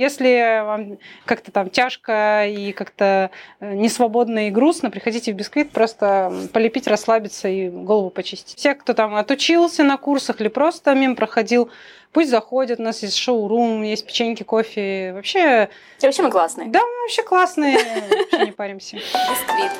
Если вам как-то там тяжко и как-то э, несвободно и грустно, приходите в бисквит, просто полепить, расслабиться и голову почистить. Все, кто там отучился на курсах или просто мимо проходил, пусть заходят. У нас есть шоу-рум, есть печеньки, кофе. Вообще... Вообще мы классные. Да, мы вообще классные. Вообще не паримся. Бисквит.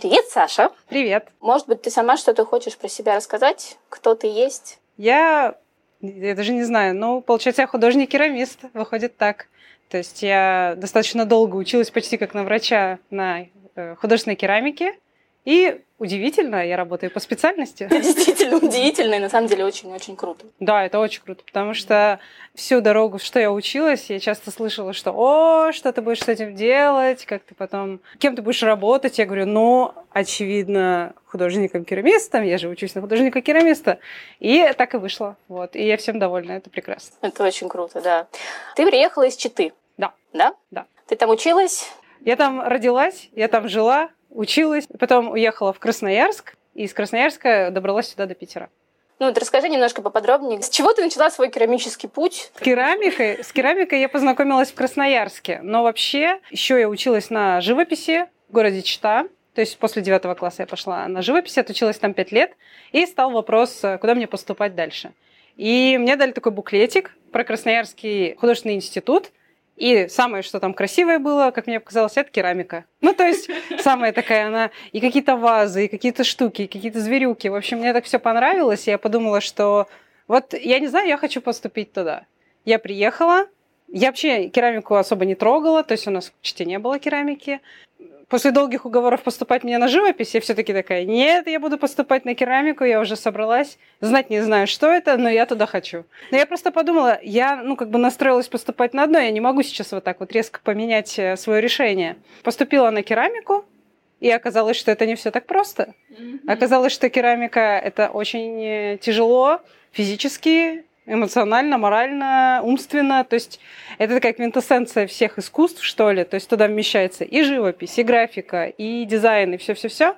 Привет, Саша. Привет. Может быть, ты сама что-то хочешь про себя рассказать? Кто ты есть? Я, я даже не знаю, ну, получается, я художник-керамист, выходит так. То есть я достаточно долго училась почти как на врача на э, художественной керамике. И удивительно, я работаю по специальности. Это действительно удивительно и на самом деле очень-очень круто. Да, это очень круто, потому что всю дорогу, что я училась, я часто слышала, что «О, что ты будешь с этим делать? Как ты потом... Кем ты будешь работать?» Я говорю, ну, очевидно, художником-керамистом, я же учусь на художника-керамиста. И так и вышло. Вот. И я всем довольна, это прекрасно. Это очень круто, да. Ты приехала из Читы. Да. Да? Да. Ты там училась? Я там родилась, я там жила, училась, потом уехала в Красноярск, и из Красноярска добралась сюда до Питера. Ну, вот расскажи немножко поподробнее. С чего ты начала свой керамический путь? С керамикой, с керамикой я познакомилась в Красноярске, но вообще еще я училась на живописи в городе Чита. То есть после девятого класса я пошла на живопись, отучилась там пять лет, и стал вопрос, куда мне поступать дальше. И мне дали такой буклетик про Красноярский художественный институт, и самое, что там красивое было, как мне показалось, это керамика. Ну, то есть, самая такая она, и какие-то вазы, и какие-то штуки, и какие-то зверюки. В общем, мне так все понравилось, и я подумала, что вот, я не знаю, я хочу поступить туда. Я приехала, я вообще керамику особо не трогала, то есть у нас в Чите не было керамики после долгих уговоров поступать мне на живопись, я все-таки такая, нет, я буду поступать на керамику, я уже собралась, знать не знаю, что это, но я туда хочу. Но я просто подумала, я, ну, как бы настроилась поступать на одно, я не могу сейчас вот так вот резко поменять э, свое решение. Поступила на керамику, и оказалось, что это не все так просто. Оказалось, что керамика это очень э, тяжело физически, эмоционально, морально, умственно. То есть это такая квинтэссенция всех искусств, что ли. То есть туда вмещается и живопись, и графика, и дизайн, и все-все-все.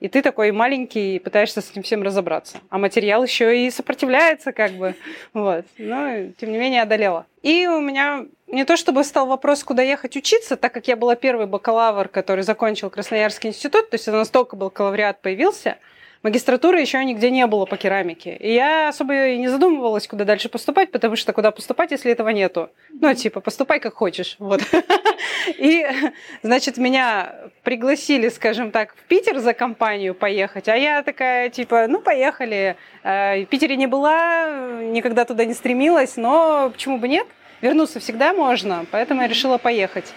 И ты такой маленький, пытаешься с этим всем разобраться. А материал еще и сопротивляется, как бы. Вот. Но, тем не менее, одолела. И у меня не то чтобы стал вопрос, куда ехать учиться, так как я была первый бакалавр, который закончил Красноярский институт, то есть это настолько бакалавриат появился – магистратуры еще нигде не было по керамике. И я особо и не задумывалась, куда дальше поступать, потому что куда поступать, если этого нету? Ну, типа, поступай как хочешь. Вот. И, значит, меня пригласили, скажем так, в Питер за компанию поехать, а я такая, типа, ну, поехали. Э, в Питере не была, никогда туда не стремилась, но почему бы нет? Вернуться всегда можно, поэтому я решила поехать.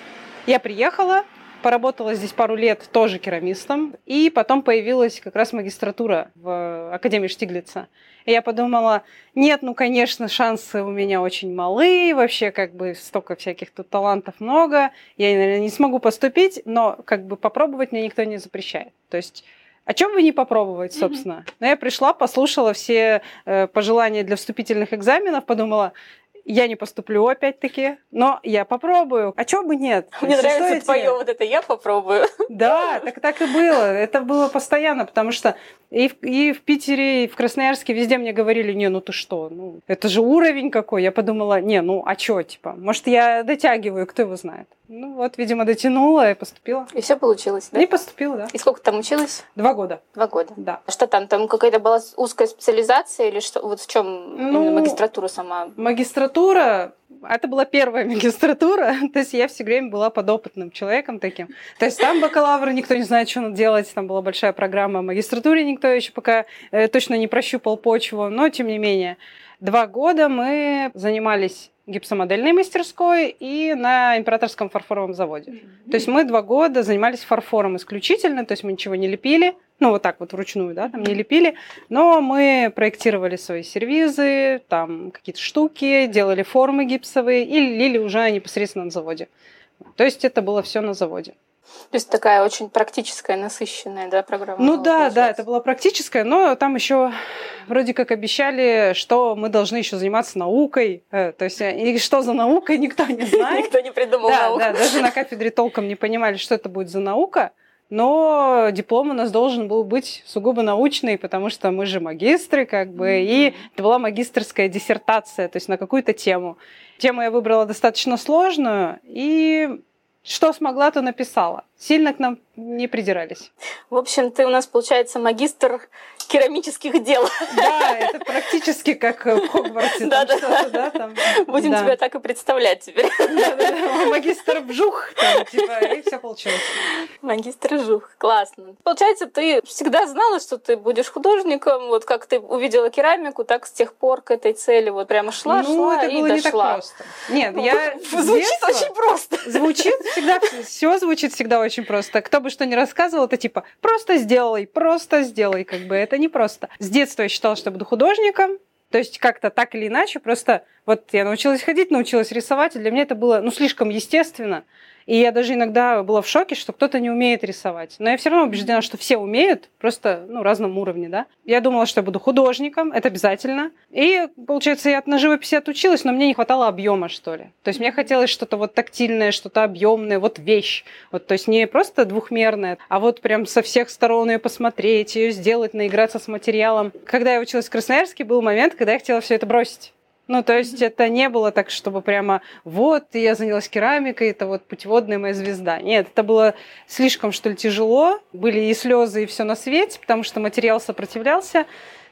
Я приехала, поработала здесь пару лет тоже керамистом, и потом появилась как раз магистратура в Академии Штиглица. И я подумала, нет, ну, конечно, шансы у меня очень малы, вообще как бы столько всяких тут талантов много, я, наверное, не смогу поступить, но как бы попробовать мне никто не запрещает. То есть о чем бы не попробовать, собственно. Но я пришла, послушала все э, пожелания для вступительных экзаменов, подумала, я не поступлю опять-таки, но я попробую. А чего бы нет? Мне нравится твое вот это «я попробую». Да, так так и было. Это было постоянно, потому что и в, и в Питере, и в Красноярске везде мне говорили, не, ну ты что, ну это же уровень какой. Я подумала, не, ну а чё, типа, может я дотягиваю, кто его знает. Ну вот, видимо, дотянула и поступила. И все получилось, да? И поступила, да. И сколько там училась? Два года. Два года. Да. Что там, там какая-то была узкая специализация или что? Вот в чем ну, магистратура сама? Магистратура это была первая магистратура, то есть я все время была подопытным человеком таким. То есть там бакалавры, никто не знает, что надо делать, там была большая программа. В магистратуре никто еще пока э, точно не прощупал почву, но тем не менее. Два года мы занимались гипсомодельной мастерской и на императорском фарфоровом заводе. Mm-hmm. То есть мы два года занимались фарфором исключительно, то есть мы ничего не лепили, ну вот так вот вручную, да, там не лепили, но мы проектировали свои сервизы, там какие-то штуки, делали формы гипсовые и лили уже непосредственно на заводе. То есть это было все на заводе. То есть такая очень практическая, насыщенная, да, программа? Ну да, да, это была практическая, но там еще вроде как обещали, что мы должны еще заниматься наукой. Э, то есть э, и что за наука, никто не знает. Никто не придумал да, науку. Да, даже на кафедре толком не понимали, что это будет за наука. Но диплом у нас должен был быть сугубо научный, потому что мы же магистры, как бы, mm-hmm. и это была магистрская диссертация, то есть на какую-то тему. Тему я выбрала достаточно сложную, и что смогла, то написала. Сильно к нам не придирались. В общем, ты у нас, получается, магистр керамических дел. Да, это практически как в Хогвартсе. Да, да, да. Там, Будем да. тебя так и представлять теперь. Да, да, да. Магистр вжух, там, типа, и все получилось. Магистр вжух, классно. Получается, ты всегда знала, что ты будешь художником, вот как ты увидела керамику, так с тех пор к этой цели вот прямо шла, ну, шла это и было дошла. не так просто. Нет, я Звучит детства... очень просто. Звучит всегда, все звучит всегда очень просто. Кто бы что ни рассказывал, это типа просто сделай, просто сделай, как бы это не просто. С детства я считала, что буду художником, то есть как-то так или иначе, просто вот я научилась ходить, научилась рисовать, и для меня это было ну, слишком естественно. И я даже иногда была в шоке, что кто-то не умеет рисовать. Но я все равно убеждена, что все умеют, просто ну, разном уровне, да. Я думала, что я буду художником, это обязательно. И, получается, я на живописи отучилась, но мне не хватало объема, что ли. То есть мне хотелось что-то вот тактильное, что-то объемное, вот вещь. Вот, то есть не просто двухмерная, а вот прям со всех сторон ее посмотреть, ее сделать, наиграться с материалом. Когда я училась в Красноярске, был момент, когда я хотела все это бросить. Ну, то есть это не было так, чтобы прямо вот, я занялась керамикой, это вот путеводная моя звезда. Нет, это было слишком, что ли, тяжело. Были и слезы, и все на свете, потому что материал сопротивлялся.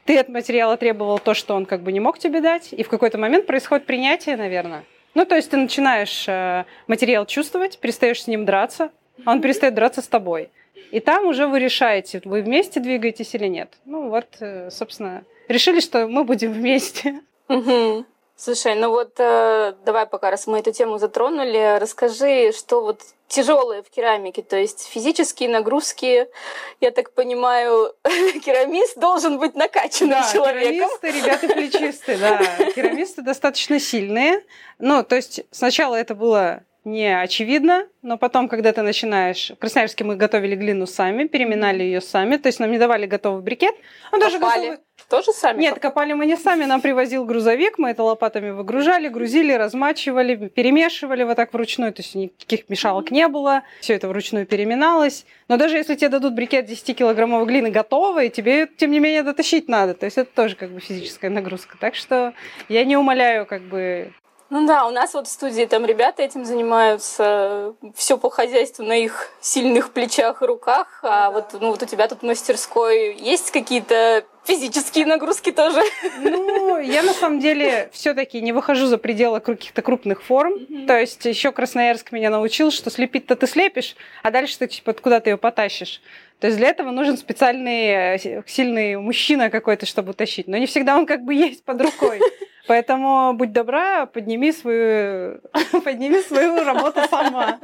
Ты от материала требовал то, что он как бы не мог тебе дать. И в какой-то момент происходит принятие, наверное. Ну, то есть ты начинаешь э, материал чувствовать, перестаешь с ним драться, а он перестает драться с тобой. И там уже вы решаете, вы вместе двигаетесь или нет. Ну вот, э, собственно, решили, что мы будем вместе. Угу. Слушай, ну вот э, давай пока, раз мы эту тему затронули, расскажи, что вот тяжелое в керамике, то есть физические нагрузки, я так понимаю, керамист должен быть накачанным да, человеком. керамисты, ребята плечистые, да. Керамисты достаточно сильные. Ну, то есть сначала это было не очевидно, но потом, когда ты начинаешь... В Красноярске мы готовили глину сами, переминали ее сами, то есть нам не давали готовый брикет. Он даже готовый... Тоже сами? Нет, копали мы не сами, нам привозил грузовик, мы это лопатами выгружали, грузили, размачивали, перемешивали вот так вручную, то есть никаких мешалок не было, все это вручную переминалось. Но даже если тебе дадут брикет 10-килограммовой глины готовый, тебе, тем не менее, дотащить надо, то есть это тоже как бы физическая нагрузка. Так что я не умоляю как бы ну да, у нас вот в студии там ребята этим занимаются, все по хозяйству на их сильных плечах и руках, а ну, вот, ну, вот у тебя тут в мастерской. Есть какие-то физические нагрузки тоже? Ну, я на самом деле все-таки не выхожу за пределы каких-то крупных форм. Mm-hmm. То есть еще Красноярск меня научил, что слепить-то ты слепишь, а дальше ты типа куда ты ее потащишь. То есть для этого нужен специальный э, сильный мужчина какой-то, чтобы тащить. Но не всегда он как бы есть под рукой. Поэтому будь добра, подними свою, подними свою работу сама.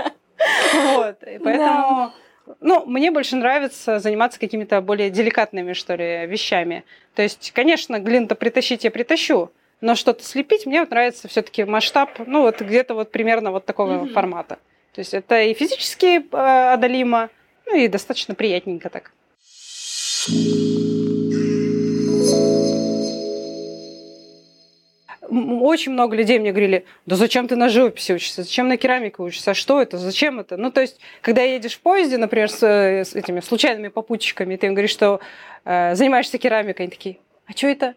Вот. И поэтому, да. Ну, мне больше нравится заниматься какими-то более деликатными, что ли, вещами. То есть, конечно, глин-то притащить я притащу, но что-то слепить мне вот нравится все-таки масштаб, ну, вот где-то вот примерно вот такого mm-hmm. формата. То есть это и физически э, одолимо, ну и достаточно приятненько так. Очень много людей мне говорили, да зачем ты на живописи учишься, зачем на керамике учишься, а что это, зачем это? Ну, то есть, когда едешь в поезде, например, с, с этими случайными попутчиками, ты им говоришь, что э, занимаешься керамикой, они такие, а что это?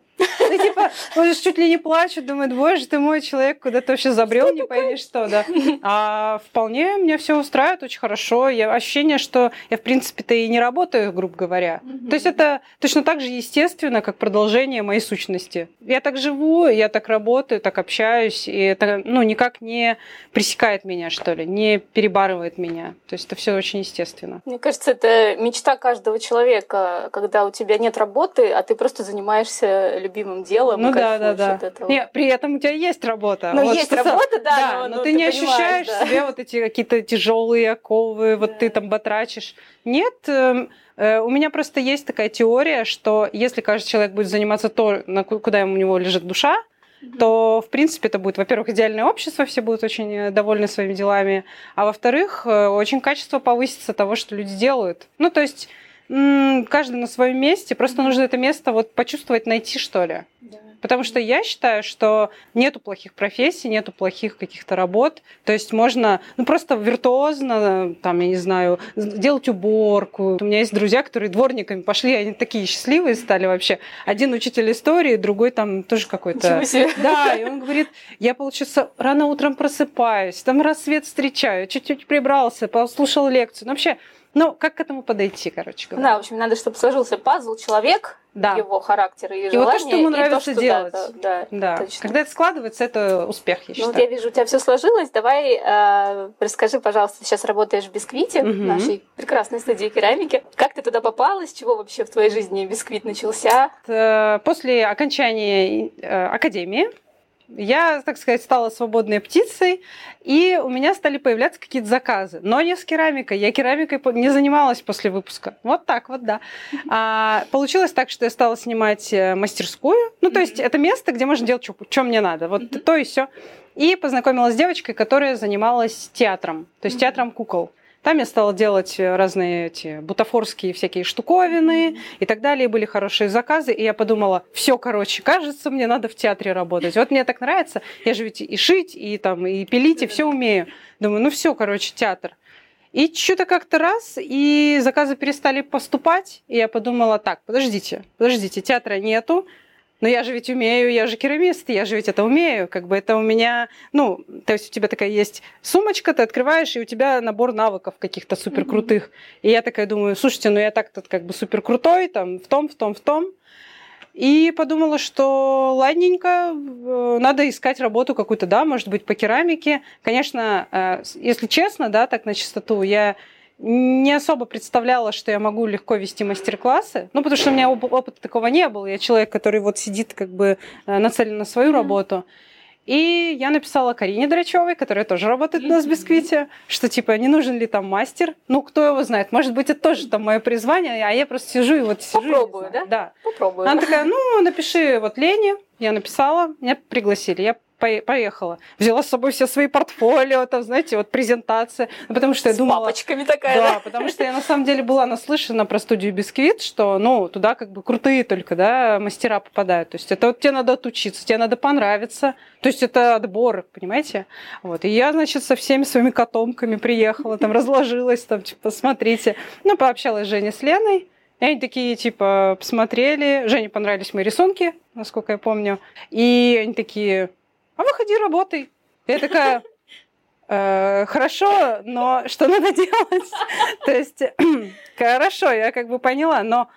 Ну, типа, он чуть ли не плачет, думает, боже ты мой человек, куда ты вообще забрел, не пойми что, да. А вполне мне все устраивает очень хорошо. Я ощущение, что я, в принципе-то, и не работаю, грубо говоря. То есть это точно так же естественно, как продолжение моей сущности. Я так живу, я так работаю, так общаюсь, и это, ну, никак не пресекает меня, что ли, не перебарывает меня. То есть это все очень естественно. Мне кажется, это мечта каждого человека, когда у тебя нет работы, а ты просто занимаешься любимым делом. Ну да, да, да. Нет, при этом у тебя есть работа. Ну, вот есть работа, да, да но, но, но ты, ты не ощущаешь да. себе вот эти какие-то тяжелые оковы, вот да. ты там батрачишь. Нет, эм, э, у меня просто есть такая теория, что если каждый человек будет заниматься то, на куда у него лежит душа, то, в принципе, это будет, во-первых, идеальное общество, все будут очень э, довольны своими делами, а во-вторых, э, очень качество повысится того, что люди делают. Ну, то есть каждый на своем месте, просто нужно это место вот почувствовать, найти, что ли. Да. Потому что я считаю, что нету плохих профессий, нету плохих каких-то работ. То есть можно ну, просто виртуозно, там, я не знаю, делать уборку. У меня есть друзья, которые дворниками пошли, они такие счастливые стали вообще. Один учитель истории, другой там тоже какой-то... Да, и он говорит, я, получается, рано утром просыпаюсь, там рассвет встречаю, чуть-чуть прибрался, послушал лекцию. Ну, вообще, ну, как к этому подойти, короче говоря? Да, в общем, надо, чтобы сложился пазл человек, да. его характера и, и желания. вот то, что ему нравится то, что, делать. Да, да, да. Точно. Когда это складывается, это успех, я считаю. Ну, вот я вижу, у тебя все сложилось. Давай э, расскажи, пожалуйста, ты сейчас работаешь в Бисквите, угу. нашей прекрасной студии керамики. Как ты туда попала? С чего вообще в твоей жизни Бисквит начался? После окончания э, академии я, так сказать, стала свободной птицей, и у меня стали появляться какие-то заказы. Но не с керамикой. Я керамикой не занималась после выпуска. Вот так вот, да. А, получилось так, что я стала снимать э, мастерскую. Ну, то есть это место, где можно делать, что мне надо. Вот то и все. И познакомилась с девочкой, которая занималась театром. То есть театром кукол. Там я стала делать разные эти бутафорские всякие штуковины и так далее. Были хорошие заказы. И я подумала, все, короче, кажется, мне надо в театре работать. Вот мне так нравится. Я же ведь и шить, и там, и пилить, и все умею. Думаю, ну все, короче, театр. И что-то как-то раз, и заказы перестали поступать, и я подумала, так, подождите, подождите, театра нету, но я же ведь умею, я же керамист, я же ведь это умею, как бы это у меня, ну, то есть у тебя такая есть сумочка, ты открываешь, и у тебя набор навыков каких-то супер крутых. Mm-hmm. И я такая думаю, слушайте, ну я так-то как бы супер крутой, там, в том, в том, в том. И подумала, что ладненько, э, надо искать работу какую-то, да, может быть, по керамике. Конечно, э, если честно, да, так на чистоту, я не особо представляла, что я могу легко вести мастер-классы. Ну, потому что у меня опыта такого не было. Я человек, который вот сидит как бы э, нацелен на свою работу. И я написала Карине Драчевой, которая тоже работает у нас в Бисквите, что типа не нужен ли там мастер. Ну, кто его знает. Может быть, это тоже там мое призвание, а я просто сижу и вот сижу. Попробую, да? Да. Попробую. Она такая, ну, напиши вот Лене. Я написала, меня пригласили. Я поехала. Взяла с собой все свои портфолио, там, знаете, вот презентация. Ну, потому что я с думала... папочками такая, да? Да, потому что я на самом деле была наслышана про студию Бисквит, что, ну, туда как бы крутые только, да, мастера попадают. То есть это вот тебе надо отучиться, тебе надо понравиться. То есть это отбор, понимаете? Вот. И я, значит, со всеми своими котомками приехала, там разложилась, там, типа, смотрите. Ну, пообщалась Женя с Леной. И они такие, типа, посмотрели. Жене понравились мои рисунки, насколько я помню. И они такие, а выходи, работай. Я такая, э, хорошо, но что надо делать? То есть, хорошо, я как бы поняла, но,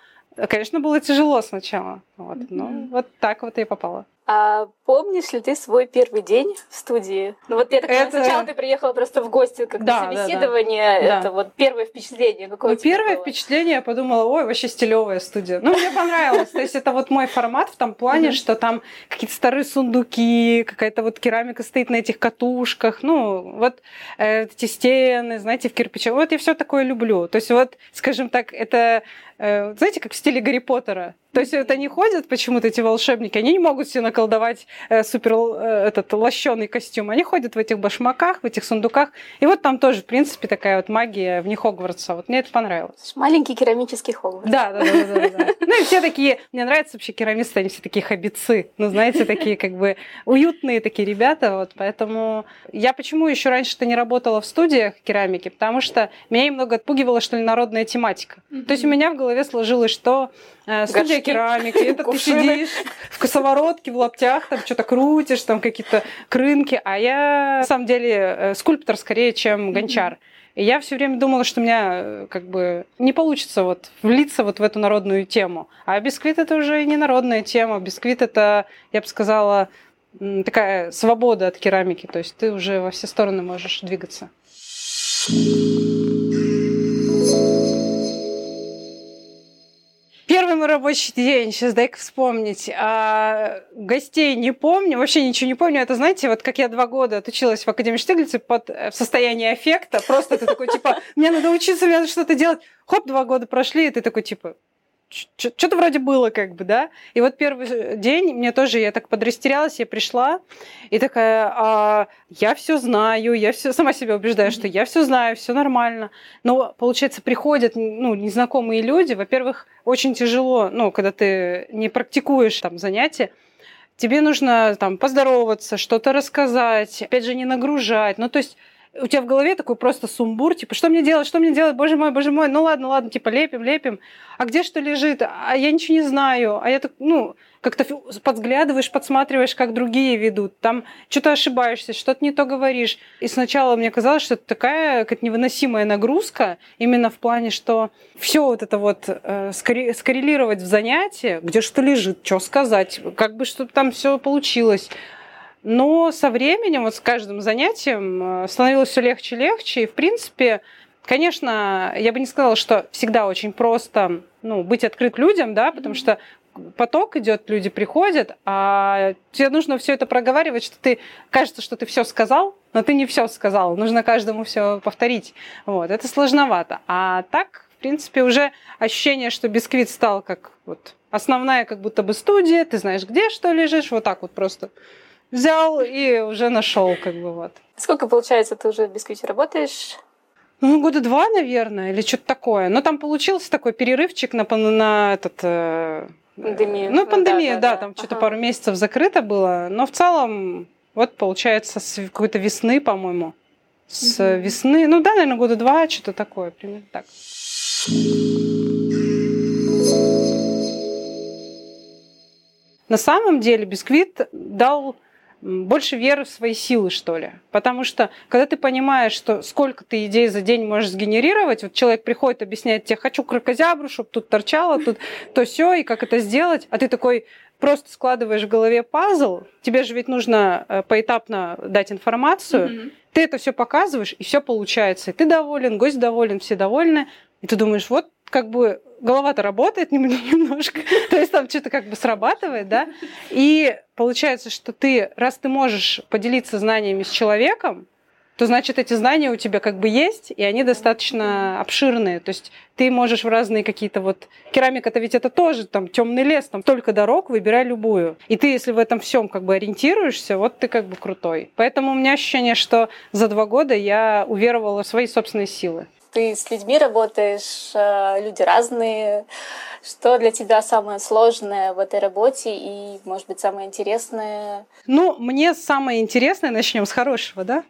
конечно, было тяжело сначала. Вот, ну, вот так вот я попала. А помнишь ли ты свой первый день в студии? Ну вот я так это... сначала ты приехала просто в гости, как да, собеседование, да, да. это да. вот первое впечатление. Какое ну, первое было? впечатление, я подумала, ой, вообще стилевая студия. Ну, мне понравилось. То есть это вот мой формат в том плане, что там какие-то старые сундуки, какая-то вот керамика стоит на этих катушках, ну, вот э, эти стены, знаете, в кирпиче. Вот я все такое люблю. То есть вот, скажем так, это, э, знаете, как в стиле Гарри Поттера. То есть это они ходят почему-то, эти волшебники, они не могут себе наколдовать э, супер э, этот лощеный костюм. Они ходят в этих башмаках, в этих сундуках. И вот там тоже, в принципе, такая вот магия в них Хогвартса. Вот мне это понравилось. Маленький керамический Хогвартс. Да, да, да, да, да. Ну и все такие, мне нравятся вообще керамисты, они все такие хоббицы. Ну, знаете, такие как бы уютные такие ребята. Вот поэтому я почему еще раньше-то не работала в студиях керамики? Потому что меня немного отпугивала, что ли, народная тематика. То есть у меня в голове сложилось, что студия керамики, это ты сидишь в косоворотке, в лаптях, там что-то крутишь, там какие-то крынки, а я на самом деле э, скульптор скорее, чем гончар. И я все время думала, что у меня э, как бы не получится вот влиться вот в эту народную тему. А бисквит это уже не народная тема. Бисквит это, я бы сказала, такая свобода от керамики. То есть ты уже во все стороны можешь двигаться. Первый мой рабочий день, сейчас дай-ка вспомнить. А, гостей не помню, вообще ничего не помню. Это, знаете, вот как я два года отучилась в Академии Штиглица под, э, в состоянии аффекта. Просто ты такой, типа, мне надо учиться, мне надо что-то делать. Хоп, два года прошли, и ты такой, типа, что-то вроде было как бы, да. И вот первый день мне тоже, я так подрастерялась, я пришла и такая, а, я все знаю, я все сама себя убеждаю, что я все знаю, все нормально. Но получается приходят ну, незнакомые люди, во-первых, очень тяжело, ну, когда ты не практикуешь там занятия, тебе нужно там поздороваться, что-то рассказать, опять же не нагружать. Ну, то есть у тебя в голове такой просто сумбур, типа, что мне делать, что мне делать, боже мой, боже мой, ну ладно, ладно, типа, лепим, лепим, а где что лежит, а я ничего не знаю, а я так, ну, как-то подглядываешь, подсматриваешь, как другие ведут, там что-то ошибаешься, что-то не то говоришь. И сначала мне казалось, что это такая как невыносимая нагрузка, именно в плане, что все вот это вот э, скоррелировать в занятии, где что лежит, что сказать, как бы что там все получилось, но со временем, вот с каждым занятием э, становилось все легче и легче. И, в принципе, конечно, я бы не сказала, что всегда очень просто ну, быть открыт людям, да, потому что поток идет, люди приходят, а тебе нужно все это проговаривать, что ты кажется, что ты все сказал, но ты не все сказал. Нужно каждому все повторить. Вот, это сложновато. А так, в принципе, уже ощущение, что бисквит стал как вот основная как будто бы студия, ты знаешь, где что лежишь, вот так вот просто взял и уже нашел, как бы вот. Сколько, получается, ты уже в бисквите работаешь? Ну, года два, наверное, или что-то такое. Но там получился такой перерывчик на, на этот... Э, пандемию. Ну, пандемия, да, да, да, там ага. что-то пару месяцев закрыто было. Но в целом, вот получается, с какой-то весны, по-моему. С угу. весны, ну да, наверное, года два, что-то такое, примерно так. На самом деле бисквит дал больше веры в свои силы, что ли. Потому что, когда ты понимаешь, что сколько ты идей за день можешь сгенерировать, вот человек приходит, объясняет тебе, хочу крокозябру, чтобы тут торчало, тут то все, и как это сделать, а ты такой просто складываешь в голове пазл, тебе же ведь нужно э, поэтапно дать информацию, mm-hmm. ты это все показываешь, и все получается. И ты доволен, гость доволен, все довольны, и ты думаешь, вот как бы голова-то работает немножко, то есть там что-то как бы срабатывает, да, и получается, что ты, раз ты можешь поделиться знаниями с человеком, то значит эти знания у тебя как бы есть, и они достаточно обширные. То есть ты можешь в разные какие-то вот... Керамика-то ведь это тоже там темный лес, там только дорог, выбирай любую. И ты, если в этом всем как бы ориентируешься, вот ты как бы крутой. Поэтому у меня ощущение, что за два года я уверовала в свои собственные силы ты с людьми работаешь, э, люди разные. Что для тебя самое сложное в этой работе и, может быть, самое интересное? Ну, мне самое интересное, начнем с хорошего, да?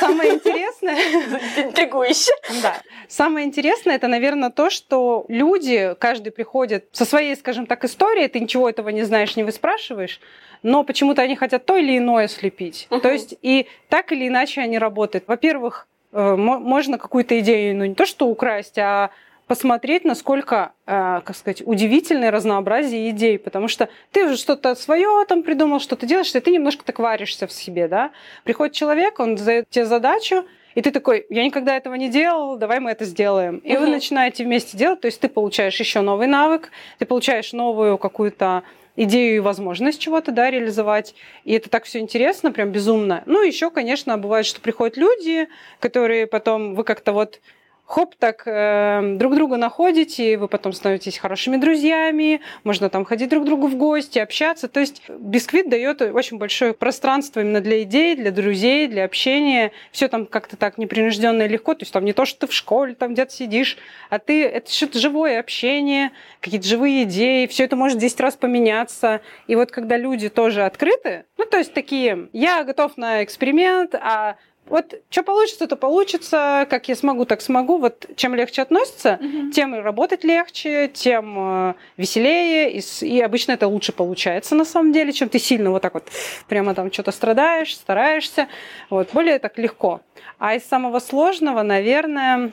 Самое интересное... Интригующе. Да. Самое интересное, это, наверное, то, что люди, каждый приходит со своей, скажем так, историей, ты ничего этого не знаешь, не выспрашиваешь, но почему-то они хотят то или иное слепить. То есть и так или иначе они работают. Во-первых, можно какую-то идею, ну не то что украсть, а посмотреть, насколько, э, как сказать, удивительное разнообразие идей, потому что ты уже что-то свое там придумал, что ты делаешь, и ты немножко так варишься в себе, да. Приходит человек, он дает тебе задачу, и ты такой, я никогда этого не делал, давай мы это сделаем. И угу. вы начинаете вместе делать, то есть ты получаешь еще новый навык, ты получаешь новую какую-то идею и возможность чего-то, да, реализовать. И это так все интересно, прям безумно. Ну, еще, конечно, бывает, что приходят люди, которые потом вы как-то вот хоп, так э, друг друга находите, вы потом становитесь хорошими друзьями, можно там ходить друг к другу в гости, общаться. То есть бисквит дает очень большое пространство именно для идей, для друзей, для общения. Все там как-то так непринужденно и легко. То есть там не то, что ты в школе там где-то сидишь, а ты это что-то живое общение, какие-то живые идеи. Все это может 10 раз поменяться. И вот когда люди тоже открыты, ну то есть такие, я готов на эксперимент, а вот что получится, то получится, как я смогу, так смогу. Вот чем легче относится, угу. тем и работать легче, тем э, веселее, и, и обычно это лучше получается на самом деле, чем ты сильно вот так вот прямо там что-то страдаешь, стараешься. Вот, более так легко. А из самого сложного, наверное,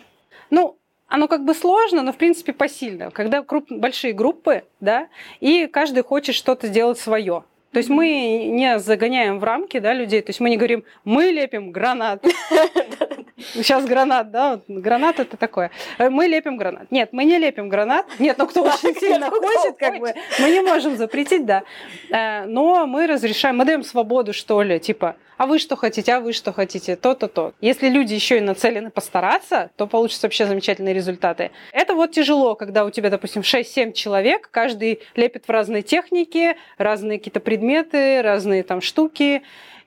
ну, оно как бы сложно, но в принципе посильно. Когда круп, большие группы, да, и каждый хочет что-то сделать свое. То есть мы не загоняем в рамки да, людей, то есть мы не говорим, мы лепим гранат. Сейчас гранат, да, гранат это такое. Э, мы лепим гранат. Нет, мы не лепим гранат. Нет, ну кто очень сильно хочет, как бы, мы не можем запретить, да. Э, но мы разрешаем, мы даем свободу, что ли, типа, а вы что хотите, а вы что хотите, то-то, то. Если люди еще и нацелены постараться, то получатся вообще замечательные результаты. Это вот тяжело, когда у тебя, допустим, 6-7 человек, каждый лепит в разные техники, разные какие-то предметы, разные там штуки,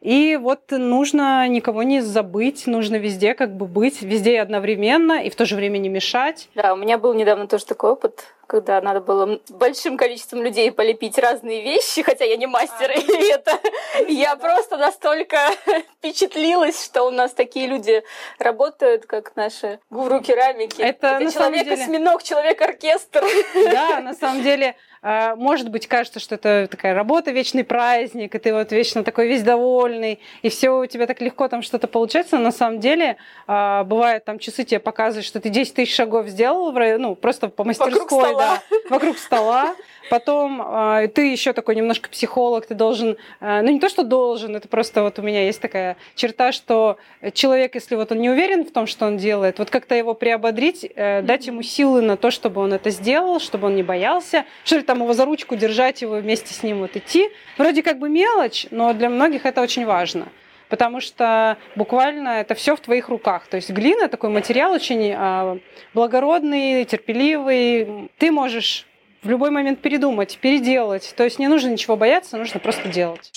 и вот нужно никого не забыть, нужно везде как бы быть, везде одновременно и в то же время не мешать. Да, у меня был недавно тоже такой опыт, когда надо было большим количеством людей полепить разные вещи, хотя я не мастер, а, и это я просто настолько впечатлилась, что у нас такие люди работают, как наши гуру керамики. Это, это человек-осьминог, человек-оркестр. Да, на самом деле может быть, кажется, что это такая работа, вечный праздник, и ты вот вечно такой весь довольный, и все у тебя так легко там что-то получается, но на самом деле а, бывает там часы тебе показывают, что ты 10 тысяч шагов сделал, ну, просто по мастерской, вокруг стола. да, вокруг стола, Потом э, ты еще такой немножко психолог, ты должен, э, ну не то, что должен, это просто вот у меня есть такая черта, что человек, если вот он не уверен в том, что он делает, вот как-то его приободрить, э, дать ему силы на то, чтобы он это сделал, чтобы он не боялся, что ли там его за ручку держать, его вместе с ним вот идти. Вроде как бы мелочь, но для многих это очень важно потому что буквально это все в твоих руках. То есть глина такой материал очень а, благородный, терпеливый. Ты можешь в любой момент передумать, переделать. То есть не нужно ничего бояться, нужно просто делать.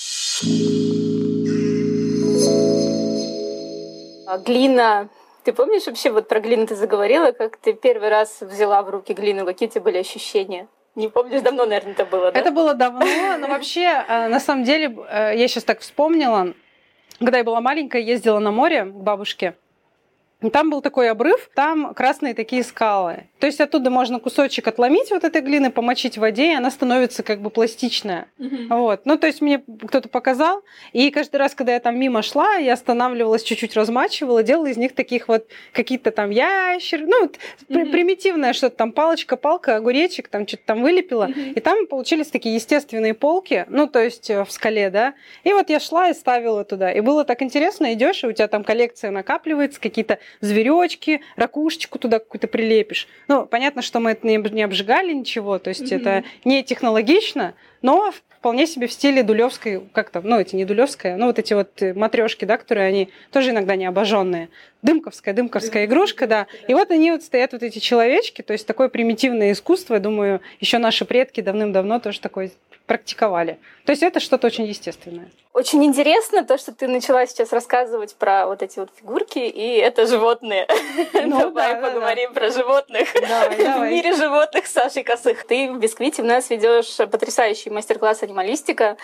А глина. Ты помнишь вообще, вот про глину ты заговорила, как ты первый раз взяла в руки глину, какие у тебя были ощущения? Не помнишь, давно, наверное, это было, да? Это было давно, но вообще, э, на самом деле, э, я сейчас так вспомнила, когда я была маленькая, ездила на море к бабушке, там был такой обрыв, там красные такие скалы. То есть оттуда можно кусочек отломить вот этой глины, помочить в воде, и она становится как бы пластичная. Mm-hmm. Вот. Ну, то есть мне кто-то показал, и каждый раз, когда я там мимо шла, я останавливалась, чуть-чуть размачивала, делала из них таких вот какие-то там ящер, ну, вот mm-hmm. примитивное что-то там, палочка, палка, огуречек, там что-то там вылепила. Mm-hmm. И там получились такие естественные полки, ну, то есть э, в скале, да. И вот я шла и ставила туда. И было так интересно, идешь, и у тебя там коллекция накапливается, какие-то зверечки, ракушечку туда какую-то прилепишь. Ну, понятно, что мы это не обжигали ничего, то есть mm-hmm. это не технологично, но вполне себе в стиле дулевской, как то ну, эти не дулевская, ну, вот эти вот э, матрешки, да, которые они тоже иногда не обожженные. Дымковская, дымковская игрушка, да. И вот они вот стоят, вот эти человечки, то есть такое примитивное искусство, я думаю, еще наши предки давным-давно тоже такое практиковали. То есть это что-то очень естественное. Очень интересно то, что ты начала сейчас рассказывать про вот эти вот фигурки, и это животные. Ну, давай да, поговорим да. про животных. Давай, давай. В мире животных Саши Косых. Ты в Бисквите у нас ведешь потрясающий мастер-класс анималистика.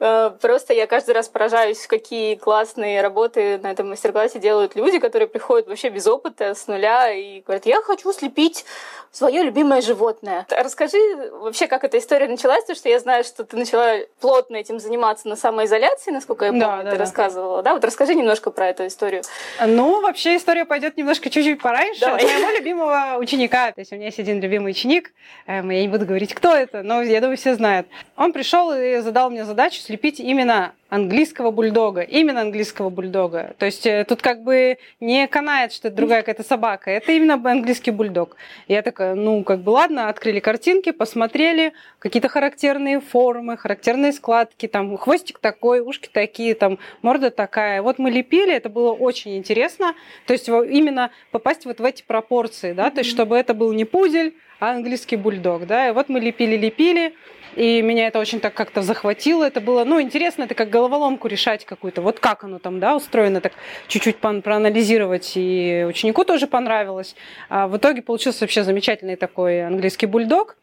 Э, просто я каждый раз поражаюсь, какие классные работы на этом мастер-классе делают люди, которые приходят вообще без опыта, с нуля, и говорят, я хочу слепить свое любимое животное. Расскажи вообще, как эта история началась, потому что я знаю, что ты начала плотно этим заниматься на самоизоляции, насколько я помню, да, да, ты да. рассказывала. Да, вот расскажи немножко про эту историю. Ну, вообще история пойдет немножко чуть-чуть пораньше. Давай. Моего любимого ученика, то есть у меня есть один любимый ученик, эм, я не буду говорить, кто это, но я думаю, все знают. Он пришел и задал мне задачу слепить именно английского бульдога, именно английского бульдога. То есть э, тут как бы не канает, что это другая какая-то собака, это именно английский бульдог. Я такая, ну как бы ладно, открыли картинки, посмотрели, какие-то характерные формы, характерные складки, там хвостик такой, ушки такие, там морда такая. Вот мы лепили, это было очень интересно. То есть именно попасть вот в эти пропорции, да, то есть чтобы это был не пудель, а английский бульдог, да. И вот мы лепили-лепили, и меня это очень так как-то захватило. Это было, ну, интересно, это как головоломку решать какую-то. Вот как оно там, да, устроено, так чуть-чуть проанализировать. И ученику тоже понравилось. А в итоге получился вообще замечательный такой английский бульдог.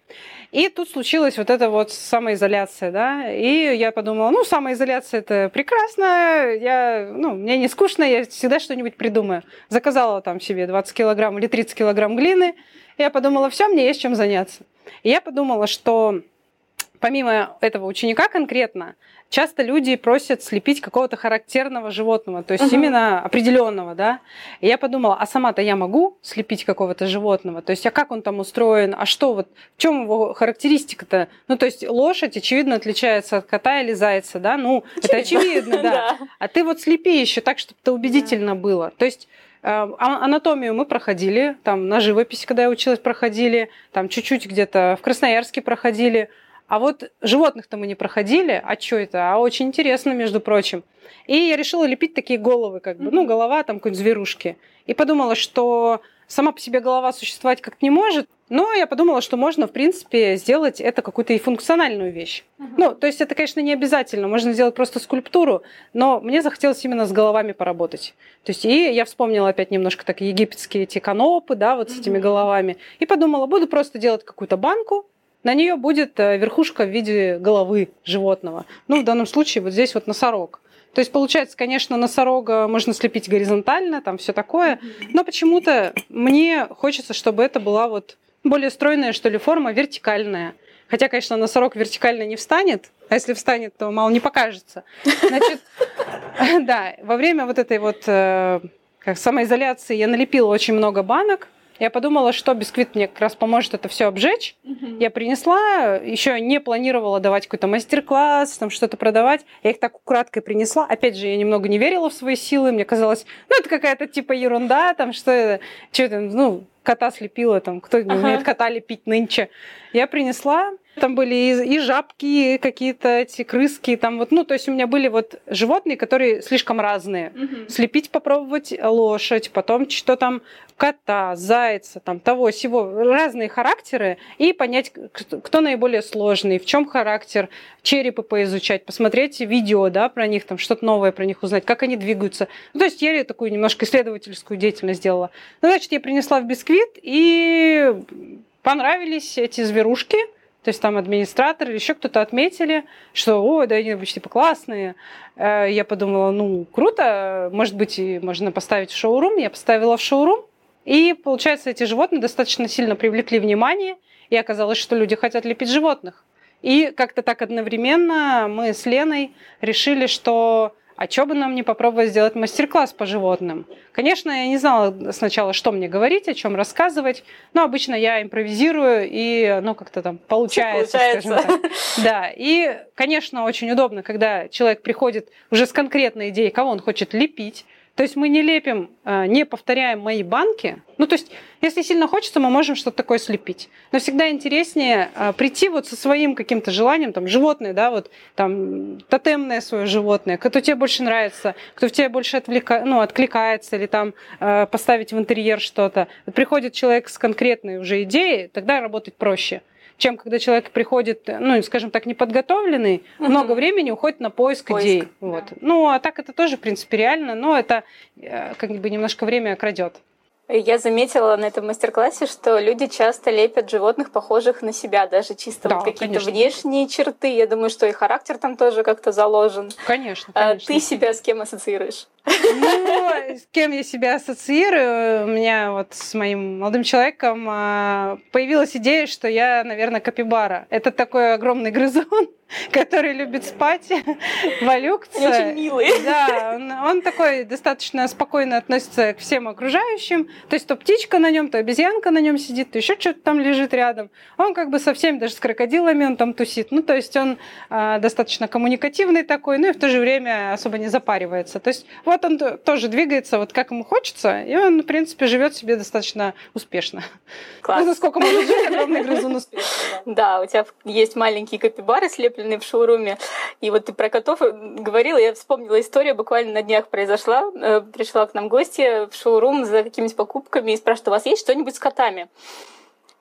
И тут случилась вот эта вот самоизоляция, да, и я подумала, ну, самоизоляция это прекрасно, я, ну, мне не скучно, я всегда что-нибудь придумаю. Заказала там себе 20 килограмм или 30 килограмм глины, и я подумала, все, мне есть чем заняться. И я подумала, что помимо этого ученика конкретно, часто люди просят слепить какого-то характерного животного, то есть uh-huh. именно определенного, да. И я подумала, а сама-то я могу слепить какого-то животного, то есть а как он там устроен, а что вот, в чем его характеристика-то? Ну, то есть лошадь, очевидно, отличается от кота или зайца, да, ну, очевидно. это очевидно, да. А ты вот слепи еще так, чтобы это убедительно было. То есть э, а, Анатомию мы проходили, там на живописи, когда я училась, проходили, там чуть-чуть где-то в Красноярске проходили, а вот животных-то мы не проходили, а что это? А очень интересно, между прочим. И я решила лепить такие головы, как бы, ну, голова там какой-нибудь зверушки. И подумала, что сама по себе голова существовать как не может, но я подумала, что можно, в принципе, сделать это какую-то и функциональную вещь. Uh-huh. Ну, то есть это, конечно, не обязательно, можно сделать просто скульптуру, но мне захотелось именно с головами поработать. То есть и я вспомнила опять немножко так египетские эти канопы, да, вот с uh-huh. этими головами, и подумала, буду просто делать какую-то банку, на нее будет э, верхушка в виде головы животного. Ну, в данном случае вот здесь вот носорог. То есть, получается, конечно, носорога можно слепить горизонтально, там все такое, но почему-то мне хочется, чтобы это была вот более стройная, что ли, форма, вертикальная. Хотя, конечно, носорог вертикально не встанет, а если встанет, то мало не покажется. Значит, да, во время вот этой вот э, как самоизоляции я налепила очень много банок, я подумала, что бисквит мне как раз поможет это все обжечь. Угу. Я принесла, еще не планировала давать какой-то мастер-класс, там что-то продавать. Я их так украдкой принесла. Опять же, я немного не верила в свои силы. Мне казалось, ну, это какая-то типа ерунда, там что это, что это, ну, кота слепила, там, кто ага. умеет кота лепить нынче. Я принесла, там были и, и жабки, какие-то эти крыски, там вот, ну, то есть у меня были вот животные, которые слишком разные. Угу. Слепить, попробовать лошадь, потом что там кота, зайца, там того всего, разные характеры, и понять, кто наиболее сложный, в чем характер, черепы поизучать, посмотреть видео, да, про них, там что-то новое про них узнать, как они двигаются. Ну, то есть я такую немножко исследовательскую деятельность сделала. Ну, значит, я принесла в бисквит, и понравились эти зверушки, то есть там администратор или еще кто-то отметили, что, ой, да они типа классные. Э, я подумала, ну, круто, может быть, и можно поставить в шоурум. Я поставила в шоурум, и, получается, эти животные достаточно сильно привлекли внимание, и оказалось, что люди хотят лепить животных. И как-то так одновременно мы с Леной решили, что а что бы нам не попробовать сделать мастер-класс по животным? Конечно, я не знала сначала, что мне говорить, о чем рассказывать, но обычно я импровизирую, и ну как-то там получается, получается. скажем так. Да, и, конечно, очень удобно, когда человек приходит уже с конкретной идеей, кого он хочет лепить, то есть мы не лепим, э, не повторяем мои банки. Ну, то есть, если сильно хочется, мы можем что-то такое слепить. Но всегда интереснее э, прийти вот со своим каким-то желанием, там, животное, да, вот, там, тотемное свое животное, кто тебе больше нравится, кто в тебе больше отвлека... ну, откликается, или там э, поставить в интерьер что-то. приходит человек с конкретной уже идеей, тогда работать проще чем когда человек приходит, ну, скажем так, неподготовленный, угу. много времени уходит на поиск, поиск идей. Да. Вот. Ну, а так это тоже, в принципе, реально, но это э, как бы немножко время крадет. Я заметила на этом мастер-классе, что люди часто лепят животных, похожих на себя, даже чисто да, вот какие-то внешние черты. Я думаю, что и характер там тоже как-то заложен. Конечно, а конечно. А ты себя с кем ассоциируешь? Ну, с кем я себя ассоциирую? У меня вот с моим молодым человеком а, появилась идея, что я, наверное, капибара. Это такой огромный грызун, который любит спать, валюкаться. Они очень милые. Да, он, он такой достаточно спокойно относится к всем окружающим. То есть то птичка на нем, то обезьянка на нем сидит, то еще что-то там лежит рядом. Он как бы со всеми, даже с крокодилами он там тусит. Ну, то есть он а, достаточно коммуникативный такой, ну и в то же время особо не запаривается. То есть вот он тоже двигается вот как ему хочется, и он, в принципе, живет себе достаточно успешно. Класс. Ну, сколько может жить огромный грызун успешно. Да. да, у тебя есть маленькие капибары, слепленные в шоуруме. И вот ты про котов говорила, я вспомнила историю, буквально на днях произошла. Э, пришла к нам гостья в шоурум за какими-то покупками и спрашивает, у вас есть что-нибудь с котами?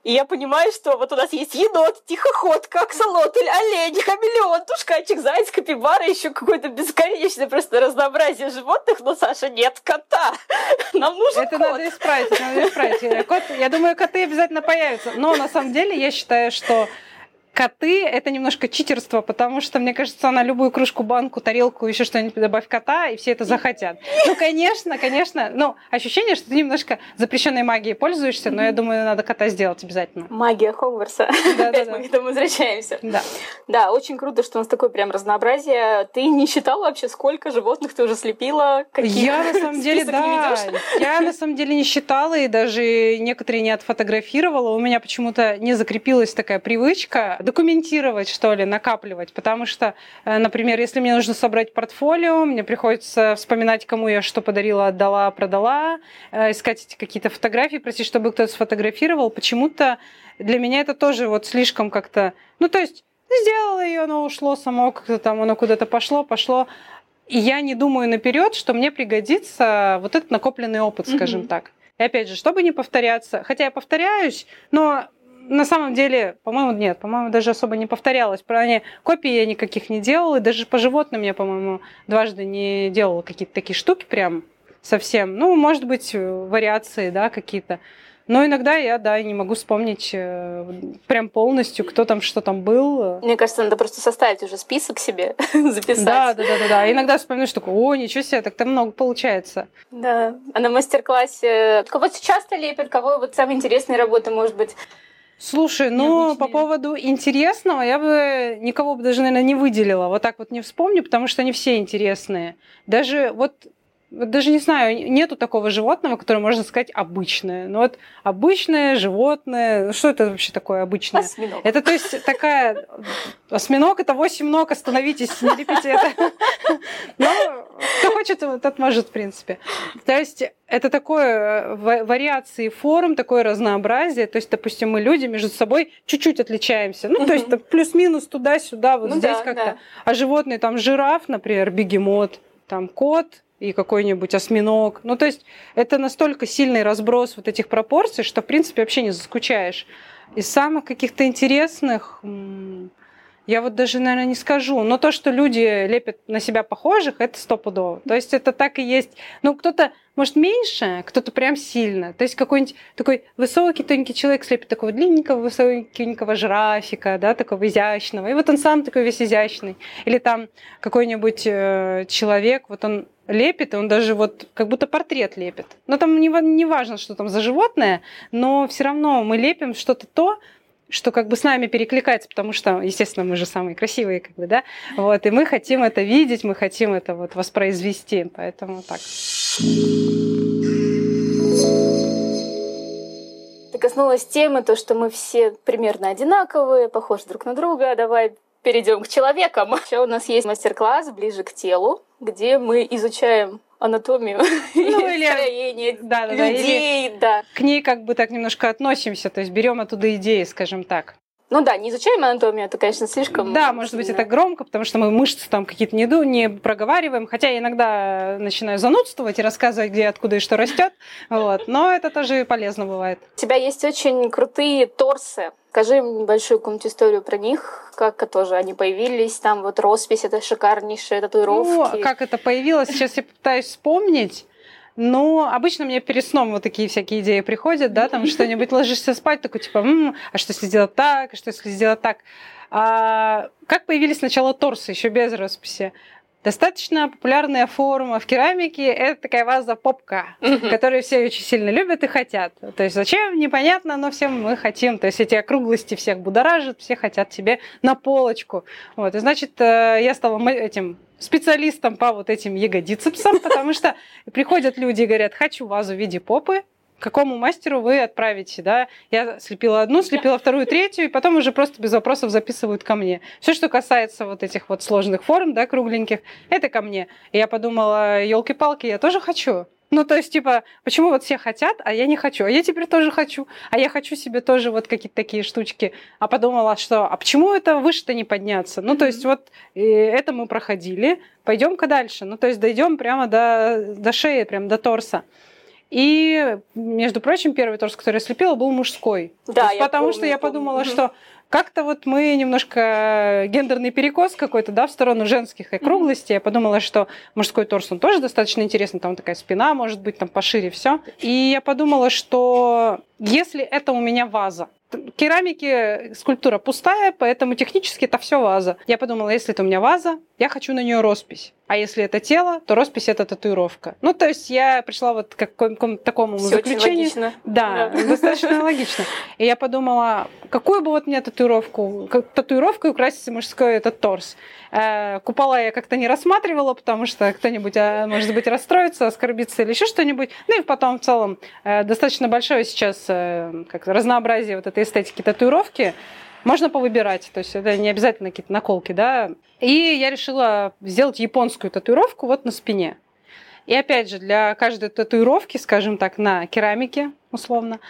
И я понимаю, что вот у нас есть енот, тихоходка, аксолотль, олень, хамелеон, тушкачик, заяц, капибара, еще какое-то бесконечное просто разнообразие животных, но, Саша, нет кота. Нам нужен Это кот. надо исправить, надо исправить. Кот, я думаю, коты обязательно появятся. Но на самом деле я считаю, что коты это немножко читерство, потому что, мне кажется, на любую кружку, банку, тарелку, еще что-нибудь добавь кота, и все это захотят. Ну, конечно, конечно. Ну, ощущение, что ты немножко запрещенной магией пользуешься, но я думаю, надо кота сделать обязательно. Магия Хогвартса. Да, да, да. Мы к этому возвращаемся. Да. Да, очень круто, что у нас такое прям разнообразие. Ты не считала вообще, сколько животных ты уже слепила? Я на самом деле, да. Я на самом деле не считала и даже некоторые не отфотографировала. У меня почему-то не закрепилась такая привычка документировать, что ли, накапливать, потому что, э, например, если мне нужно собрать портфолио, мне приходится вспоминать, кому я что подарила, отдала, продала, э, искать какие-то фотографии, просить, чтобы кто-то сфотографировал. Почему-то для меня это тоже вот слишком как-то... Ну, то есть Сделала ее, оно ушло само, как-то там оно куда-то пошло, пошло. И я не думаю наперед, что мне пригодится вот этот накопленный опыт, скажем mm-hmm. так. И опять же, чтобы не повторяться, хотя я повторяюсь, но на самом деле, по-моему, нет, по-моему, даже особо не повторялось. Про они копии я никаких не делала, и даже по животным я, по-моему, дважды не делала какие-то такие штуки прям совсем. Ну, может быть, вариации, да, какие-то. Но иногда я, да, не могу вспомнить э, прям полностью, кто там, что там был. Мне кажется, надо просто составить уже список себе, записать. Да, да, да, да, да. Иногда вспоминаешь, такой, о, ничего себе, так там много получается. Да. А на мастер-классе кого часто лепят, кого вот самые интересные работы, может быть, Слушай, ну по поводу интересного я бы никого бы даже, наверное, не выделила. Вот так вот не вспомню, потому что они все интересные. Даже вот даже не знаю, нету такого животного, которое можно сказать обычное. Ну вот обычное животное, ну что это вообще такое обычное? Осьминог. Это то есть такая... Осьминог это 8 ног, остановитесь, не лепите это. Но кто хочет, тот может, в принципе. То есть это такое вариации форм, такое разнообразие. То есть, допустим, мы люди между собой чуть-чуть отличаемся. Ну, то есть плюс-минус туда-сюда, вот ну, здесь да, как-то. Да. А животные, там жираф, например, бегемот, там кот, и какой-нибудь осьминог. Ну, то есть это настолько сильный разброс вот этих пропорций, что, в принципе, вообще не заскучаешь. Из самых каких-то интересных, я вот даже, наверное, не скажу. Но то, что люди лепят на себя похожих, это стопудово. То есть это так и есть. Ну, кто-то, может, меньше, кто-то прям сильно. То есть какой-нибудь такой высокий, тоненький человек слепит такого длинненького, высокенького жирафика, да, такого изящного. И вот он сам такой весь изящный. Или там какой-нибудь э, человек, вот он лепит, и он даже вот как будто портрет лепит. Но там не, не важно, что там за животное, но все равно мы лепим что-то то, что как бы с нами перекликается, потому что, естественно, мы же самые красивые, как бы, да, вот, и мы хотим это видеть, мы хотим это вот воспроизвести, поэтому так. Ты коснулась темы, то, что мы все примерно одинаковые, похожи друг на друга, давай перейдем к человекам. Еще у нас есть мастер-класс ближе к телу, где мы изучаем анатомию ну, или строение да, да, людей, да, да. К ней как бы так немножко относимся, то есть берем оттуда идеи, скажем так. Ну да, не изучаем анатомию, это, конечно, слишком... Да, может быть, это громко, потому что мы мышцы там какие-то не, не проговариваем, хотя я иногда начинаю занудствовать и рассказывать, где, откуда и что растет, вот. но это тоже полезно бывает. У тебя есть очень крутые торсы. Скажи небольшую какую-нибудь историю про них, как тоже они появились, там вот роспись, это шикарнейшая татуировки. Ну, как это появилось, сейчас я пытаюсь вспомнить. Ну, обычно мне перед сном вот такие всякие идеи приходят, да, там что-нибудь ложишься спать, такой типа, М, а что если сделать так, а что если сделать так. А, как появились сначала торсы, еще без росписи? Достаточно популярная форма в керамике – это такая ваза попка, которую все очень сильно любят и хотят. То есть зачем, непонятно, но всем мы хотим. То есть эти округлости всех будоражат, все хотят себе на полочку. Вот. И значит, э, я стала этим специалистом по вот этим ягодицепсам, потому что приходят люди и говорят, хочу вазу в виде попы, какому мастеру вы отправите, да. Я слепила одну, слепила вторую, третью, и потом уже просто без вопросов записывают ко мне. Все, что касается вот этих вот сложных форм, да, кругленьких, это ко мне. И я подумала, елки-палки, я тоже хочу. Ну, то есть, типа, почему вот все хотят, а я не хочу? А я теперь тоже хочу. А я хочу себе тоже вот какие-то такие штучки. А подумала, что, а почему это выше-то не подняться? Ну, то есть, вот это мы проходили. Пойдем-ка дальше. Ну, то есть, дойдем прямо до, до шеи, прям до торса. И, между прочим, первый торс, который я слепила, был мужской. Да, есть, потому помню, что я подумала, помню. что как-то вот мы немножко гендерный перекос какой-то, да, в сторону женских округлостей. Я подумала, что мужской торс, он тоже достаточно интересный. Там такая спина, может быть, там пошире все. И я подумала, что если это у меня ваза, керамики скульптура пустая, поэтому технически это все ваза. Я подумала, если это у меня ваза, я хочу на нее роспись. А если это тело, то роспись это татуировка. Ну, то есть я пришла вот к какому-то такому Всё заключению. Очень логично. Да, да, достаточно логично. И я подумала, какую бы вот мне татуировку, татуировкой украсить мужской этот торс. Э, купола я как-то не рассматривала, потому что кто-нибудь, а, может быть, расстроится, оскорбится или еще что-нибудь. Ну и потом в целом э, достаточно большое сейчас э, как разнообразие вот этой эстетики татуировки. Можно повыбирать, то есть это не обязательно какие-то наколки, да. И я решила сделать японскую татуировку вот на спине. И опять же, для каждой татуировки, скажем так, на керамике, условно,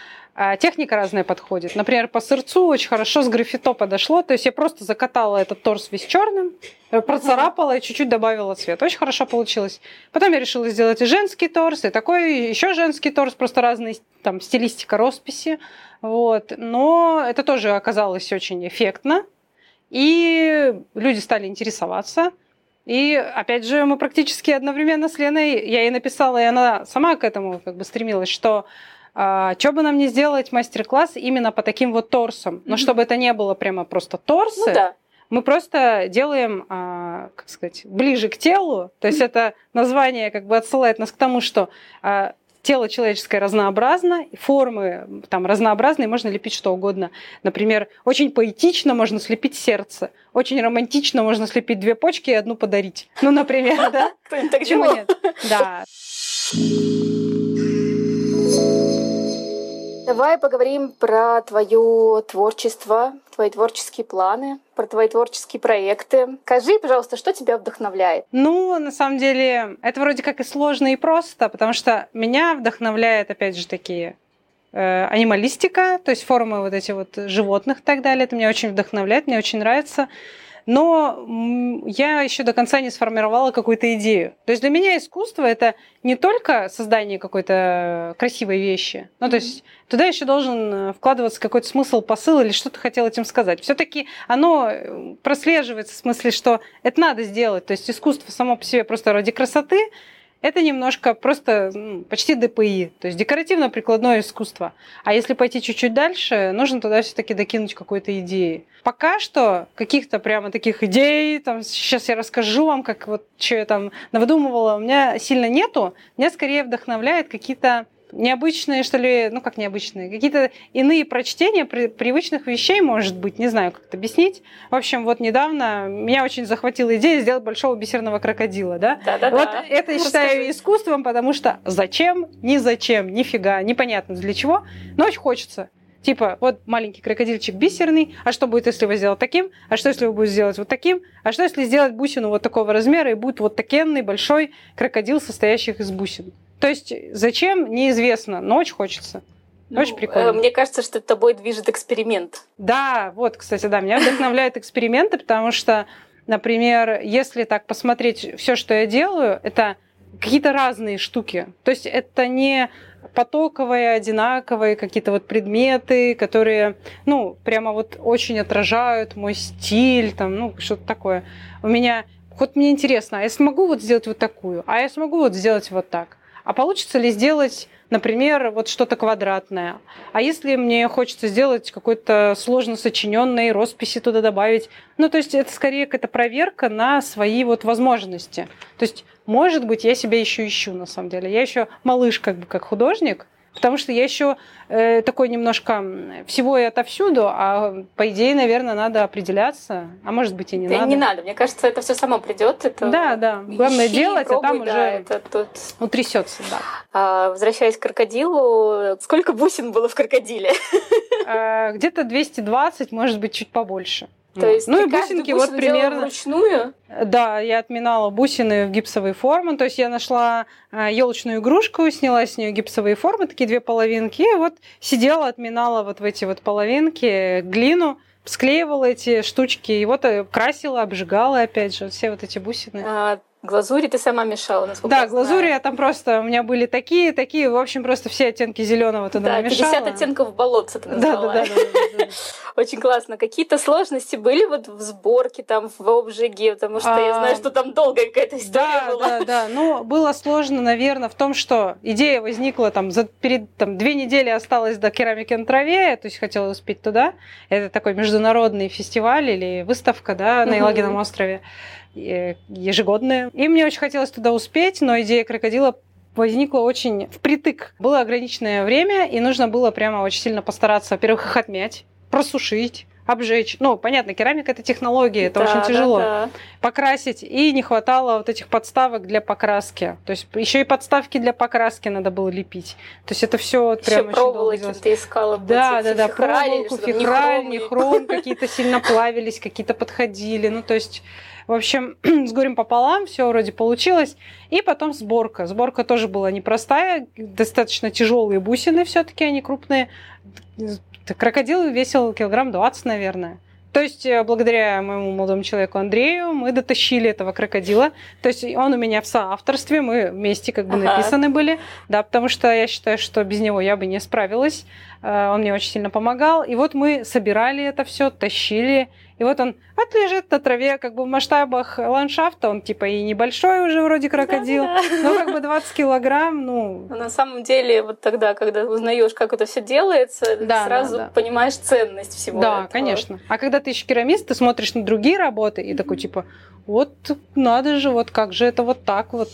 техника разная подходит. Например, по сырцу очень хорошо с граффито подошло. То есть я просто закатала этот торс весь черным, э, процарапала и чуть-чуть добавила цвет. Очень хорошо получилось. Потом я решила сделать и женский торс, и такой еще женский торс, просто разные там стилистика росписи. Вот. Но это тоже оказалось очень эффектно. И люди стали интересоваться. И опять же, мы практически одновременно с Леной, я ей написала, и она сама к этому как бы стремилась, что а, что бы нам не сделать мастер-класс именно по таким вот торсам, но mm-hmm. чтобы это не было прямо просто торсы, ну, да. мы просто делаем, а, как сказать, ближе к телу. То есть mm-hmm. это название как бы отсылает нас к тому, что а, тело человеческое разнообразно, формы там разнообразные, можно лепить что угодно. Например, очень поэтично можно слепить сердце, очень романтично можно слепить две почки и одну подарить. Ну, например, да? Почему нет? Да. Давай поговорим про твое творчество, твои творческие планы, про твои творческие проекты. Скажи, пожалуйста, что тебя вдохновляет? Ну, на самом деле, это вроде как и сложно, и просто, потому что меня вдохновляет, опять же, такие э, анималистика, то есть формы вот эти вот животных и так далее. Это меня очень вдохновляет, мне очень нравится но я еще до конца не сформировала какую-то идею. То есть для меня искусство это не только создание какой-то красивой вещи, ну то есть туда еще должен э, вкладываться какой-то смысл, посыл или что ты хотел этим сказать. Все-таки оно э, прослеживается в смысле, что это надо сделать. То есть искусство само по себе просто ради красоты это немножко просто ну, почти ДПИ, то есть декоративно-прикладное искусство. А если пойти чуть-чуть дальше, нужно туда все-таки докинуть какой-то идеи. Пока что каких-то прямо таких идей, там, сейчас я расскажу вам, как вот что я там навыдумывала, у меня сильно нету. Меня скорее вдохновляет какие-то необычные, что ли, ну как необычные, какие-то иные прочтения при, привычных вещей, может быть, не знаю, как это объяснить. В общем, вот недавно меня очень захватила идея сделать большого бисерного крокодила, да? Да-да-да. Вот это я считаю искусством, потому что зачем, ни зачем, нифига, непонятно для чего, но очень хочется. Типа, вот маленький крокодильчик бисерный, а что будет, если его сделать таким? А что, если его будет сделать вот таким? А что, если сделать бусину вот такого размера, и будет вот такенный большой крокодил, состоящий из бусин? То есть зачем, неизвестно, но очень хочется. Ну, очень прикольно. Э, мне кажется, что тобой движет эксперимент. Да, вот, кстати, да, меня вдохновляют эксперименты, потому что, например, если так посмотреть все, что я делаю, это какие-то разные штуки. То есть это не потоковые, одинаковые какие-то вот предметы, которые, ну, прямо вот очень отражают мой стиль, там, ну, что-то такое. У меня, вот мне интересно, а я смогу вот сделать вот такую, а я смогу вот сделать вот так. А получится ли сделать, например, вот что-то квадратное? А если мне хочется сделать какой-то сложно сочиненный росписи туда добавить? Ну, то есть это скорее какая-то проверка на свои вот возможности. То есть, может быть, я себя еще ищу на самом деле. Я еще малыш как бы как художник, Потому что я еще э, такой немножко всего и отовсюду, а по идее, наверное, надо определяться. А может быть и не да надо. Не надо. Мне кажется, это все само придет. Это... Да, да. Главное Ищи, делать, пробуй, а там да, уже это тут... утрясется. Да. А, возвращаясь к крокодилу, сколько бусин было в крокодиле? А, где-то 220, может быть, чуть побольше. То есть ну и бусинки вот примерно вручную? Да, я отминала бусины в гипсовые формы. То есть я нашла елочную игрушку, сняла с нее гипсовые формы, такие две половинки, и вот сидела, отминала вот в эти вот половинки глину, склеивала эти штучки, и вот э, красила, обжигала, опять же, все вот эти бусины. А, Глазури ты сама мешала, насколько Да, я глазури я там просто, у меня были такие, такие, в общем, просто все оттенки зеленого туда да, намешала. 50 оттенков болотца ты назвала. Да, да, да. да, да, да. Очень классно. Какие-то сложности были вот в сборке, там, в обжиге, потому что а... я знаю, что там долгая какая-то история да, была. Да, да, Ну, было сложно, наверное, в том, что идея возникла там за перед там две недели осталось до керамики на траве, то есть хотела успеть туда. Это такой международный фестиваль или выставка, да, на Елагином острове. Э, ежегодная. И мне очень хотелось туда успеть, но идея крокодила возникла очень впритык. Было ограниченное время, и нужно было прямо очень сильно постараться, во-первых, их отмять, просушить, обжечь. Ну, понятно, керамика это технология, это да, очень тяжело. Да, да. покрасить, и не хватало вот этих подставок для покраски. То есть еще и подставки для покраски надо было лепить. То есть это все вот прям еще проволоки ты искала. Да, да, да, проволоку, фихраль, не хром, какие-то сильно плавились, какие-то подходили. Ну, то есть в общем, с горем пополам все вроде получилось. И потом сборка. Сборка тоже была непростая, достаточно тяжелые бусины все-таки, они крупные. Крокодил весил килограмм 20, наверное. То есть, э, благодаря моему молодому человеку Андрею, мы дотащили этого крокодила. То есть, он у меня в соавторстве, мы вместе как бы ага. написаны были. Да, потому что я считаю, что без него я бы не справилась. Э, он мне очень сильно помогал. И вот мы собирали это все, тащили. И вот он вот лежит на траве, как бы в масштабах ландшафта, он типа и небольшой уже вроде крокодил, да, да. но как бы 20 килограмм, ну... Но на самом деле вот тогда, когда узнаешь, как это все делается, да, сразу да, да. понимаешь ценность всего Да, этого. конечно. А когда ты еще керамист, ты смотришь на другие работы и такой типа, вот надо же, вот как же это вот так вот.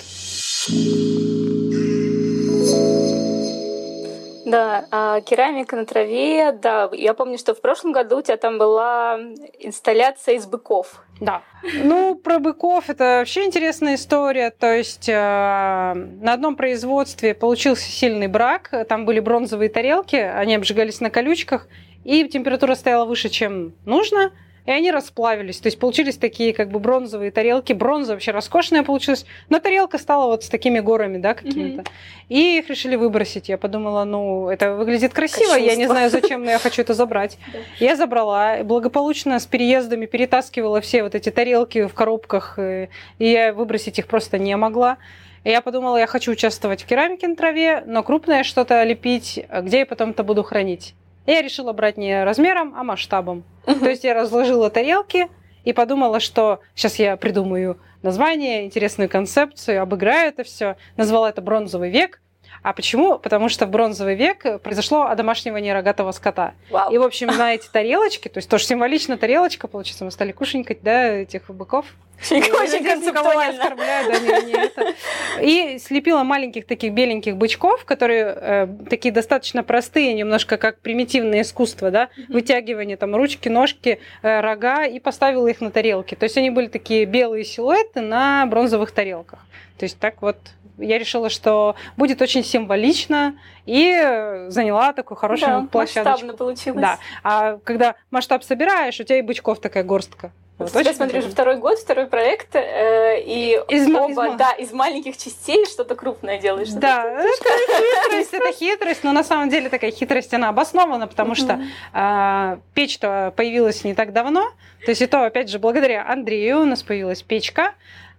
Да, а керамика на траве, да. Я помню, что в прошлом году у тебя там была инсталляция из быков. Да. Ну, про быков это вообще интересная история. То есть э, на одном производстве получился сильный брак. Там были бронзовые тарелки, они обжигались на колючках, и температура стояла выше, чем нужно и они расплавились. То есть получились такие как бы бронзовые тарелки. Бронза вообще роскошная получилась, но тарелка стала вот с такими горами, да, какими-то. Mm-hmm. И их решили выбросить. Я подумала, ну, это выглядит красиво, Кощунство. я не знаю зачем, но я хочу это забрать. Я забрала, благополучно с переездами перетаскивала все вот эти тарелки в коробках, э, и я выбросить их просто не могла. И я подумала, я хочу участвовать в керамике на траве, но крупное что-то лепить, где я потом это буду хранить. Я решила брать не размером, а масштабом. Uh-huh. То есть я разложила тарелки и подумала, что сейчас я придумаю название, интересную концепцию, обыграю это все. Назвала это «Бронзовый век». А почему? Потому что в бронзовый век произошло одомашнивание рогатого скота. Вау. И, в общем, на эти тарелочки, то есть тоже символично тарелочка, получится, мы стали кушенькать, да, этих быков. Очень концептуально. Да, не, не это. И слепила маленьких таких беленьких бычков, которые э, такие достаточно простые, немножко как примитивное искусство, да, вытягивание там ручки, ножки, э, рога, и поставила их на тарелки. То есть они были такие белые силуэты на бронзовых тарелках. То есть так вот я решила, что будет очень символично, и заняла такую хорошую да, площадочку. масштабно получилось. Да. А когда масштаб собираешь, у тебя и бычков такая горстка. Вот, я смотрю, уже второй год, второй проект, э, и из, оба, из, да, из маленьких частей что-то крупное делаешь. Да, это хитрость, это хитрость, но на самом деле такая хитрость, она обоснована, потому что э, печь-то появилась не так давно, то есть это, опять же, благодаря Андрею у нас появилась печка,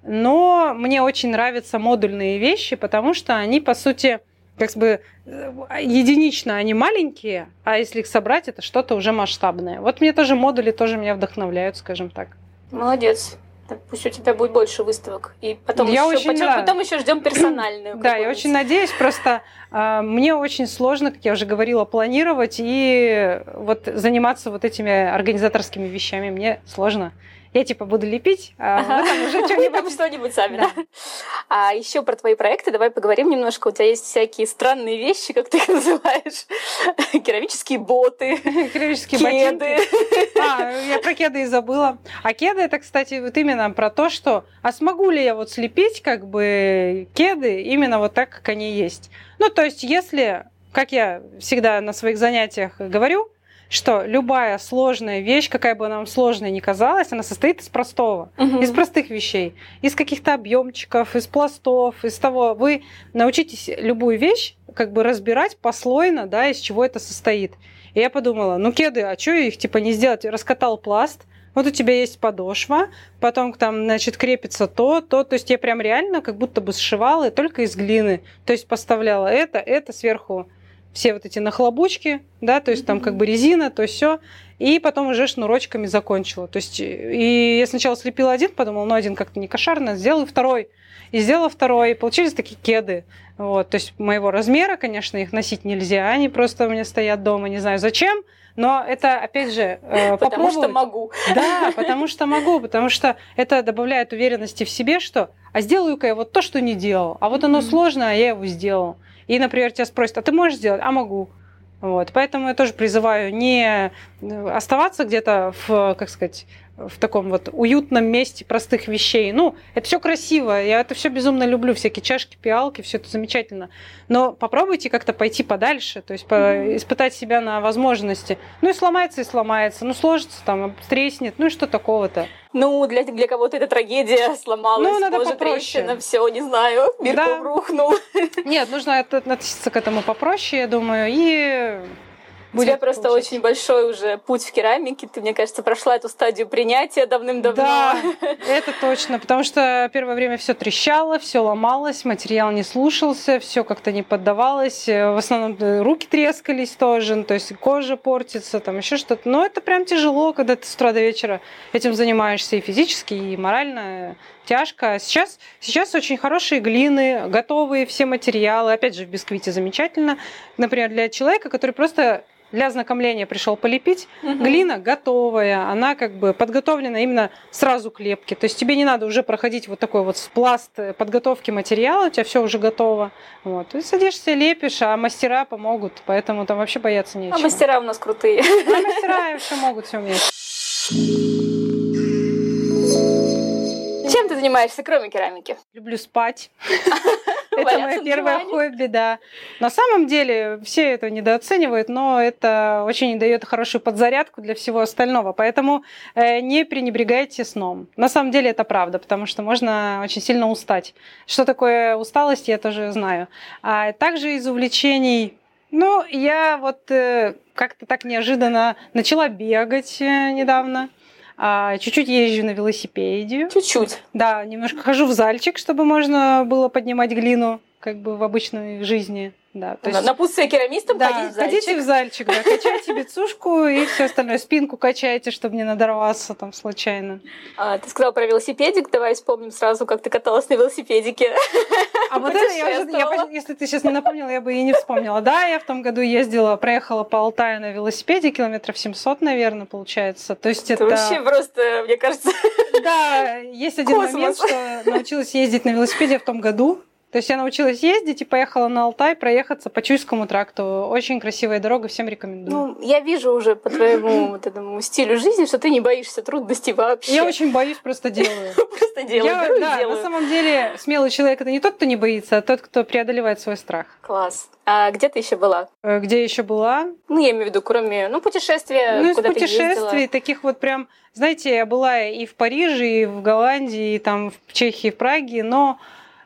но мне очень нравятся модульные вещи, потому что они, по сути, как бы э, единично они маленькие, а если их собрать, это что-то уже масштабное. Вот мне тоже модули тоже меня вдохновляют, скажем так. Молодец. Так, пусть у тебя будет больше выставок. И потом, я еще, очень, потом, потом еще ждем персональную. Да, я очень надеюсь. Просто э, мне очень сложно, как я уже говорила, планировать и вот заниматься вот этими организаторскими вещами. Мне сложно я типа буду лепить, а ага. вы там уже что-нибудь... что-нибудь сами, да. А еще про твои проекты давай поговорим немножко. У тебя есть всякие странные вещи, как ты их называешь. Керамические боты. Керамические кеды. ботинки. А, я про кеды и забыла. А кеды это, кстати, вот именно про то, что а смогу ли я вот слепить как бы кеды именно вот так, как они есть. Ну, то есть, если, как я всегда на своих занятиях говорю, что любая сложная вещь, какая бы она вам сложная ни казалась, она состоит из простого, угу. из простых вещей, из каких-то объемчиков, из пластов, из того. Вы научитесь любую вещь как бы разбирать послойно, да, из чего это состоит. И я подумала, ну кеды, а что их типа не сделать? Раскатал пласт, вот у тебя есть подошва, потом там, значит, крепится то, то. То есть я прям реально как будто бы сшивала только из глины. То есть поставляла это, это сверху все вот эти нахлобучки, да, то есть там как бы резина, то все, и потом уже шнурочками закончила. То есть, и я сначала слепила один, подумала, ну один как-то не кошерно, сделаю второй. И сделала второй, и получились такие кеды. Вот, то есть моего размера, конечно, их носить нельзя, они просто у меня стоят дома, не знаю зачем, но это, опять же, э, Потому что могу. Да, потому что могу, потому что это добавляет уверенности в себе, что а сделаю-ка я вот то, что не делал, а вот оно mm-hmm. сложно, а я его сделал. И, например, тебя спросят, а ты можешь сделать? А могу. Вот. Поэтому я тоже призываю не оставаться где-то в, как сказать, в таком вот уютном месте простых вещей. Ну, это все красиво, я это все безумно люблю, всякие чашки, пиалки, все это замечательно. Но попробуйте как-то пойти подальше, то есть mm-hmm. испытать себя на возможности. Ну и сломается, и сломается, ну сложится там, треснет, ну и что такого-то. Ну, для, для кого-то это трагедия сломалась, ну, надо кожа трещина, все, не знаю, мир да. рухнул. Нет, нужно относиться к этому попроще, я думаю, и у тебя просто получать. очень большой уже путь в керамике. Ты, мне кажется, прошла эту стадию принятия давным-давно. Да, это точно. Потому что первое время все трещало, все ломалось, материал не слушался, все как-то не поддавалось. В основном э, руки трескались тоже, ну, то есть кожа портится, там еще что-то. Но это прям тяжело, когда ты с утра до вечера этим занимаешься и физически, и морально тяжко. Сейчас, сейчас очень хорошие глины, готовые все материалы. Опять же, в бисквите замечательно. Например, для человека, который просто для ознакомления пришел полепить. Угу. Глина готовая, она как бы подготовлена именно сразу к лепке. То есть тебе не надо уже проходить вот такой вот пласт подготовки материала, у тебя все уже готово. Вот. Ты садишься, лепишь, а мастера помогут, поэтому там вообще бояться нечего. А мастера у нас крутые. А мастера все могут, все умеют. Чем ты занимаешься, кроме керамики? Люблю спать. Это мое первое хобби, да. На самом деле все это недооценивают, но это очень дает хорошую подзарядку для всего остального. Поэтому э, не пренебрегайте сном. На самом деле это правда, потому что можно очень сильно устать. Что такое усталость, я тоже знаю. А также из увлечений ну, я вот э, как-то так неожиданно начала бегать э, недавно. А, чуть-чуть езжу на велосипеде. Чуть-чуть. Да, немножко хожу в зальчик, чтобы можно было поднимать глину, как бы в обычной жизни. Да, то есть... Напутствие керамистам да, ходить в зальчик. ходите в зальчик, да, качайте бицушку и все остальное. Спинку качайте, чтобы не надорваться там случайно. А, ты сказала про велосипедик, давай вспомним сразу, как ты каталась на велосипедике. А вот это, я уже, я, если ты сейчас не напомнила, я бы и не вспомнила. Да, я в том году ездила, проехала по Алтаю на велосипеде, километров 700, наверное, получается. То есть это... это... вообще просто, мне кажется... Да, есть один Космос. момент, что научилась ездить на велосипеде в том году. То есть я научилась ездить и поехала на Алтай проехаться по Чуйскому тракту. Очень красивая дорога, всем рекомендую. Ну, я вижу уже по твоему вот этому стилю жизни, что ты не боишься трудностей вообще. Я очень боюсь, просто делаю. Просто делаю. Да, на самом деле смелый человек это не тот, кто не боится, а тот, кто преодолевает свой страх. Класс. А где ты еще была? Э, где еще была? Ну, я имею в виду, кроме, ну, путешествия, Ну, из путешествий, таких вот прям, знаете, я была и в Париже, и в Голландии, и там в Чехии, в Праге, но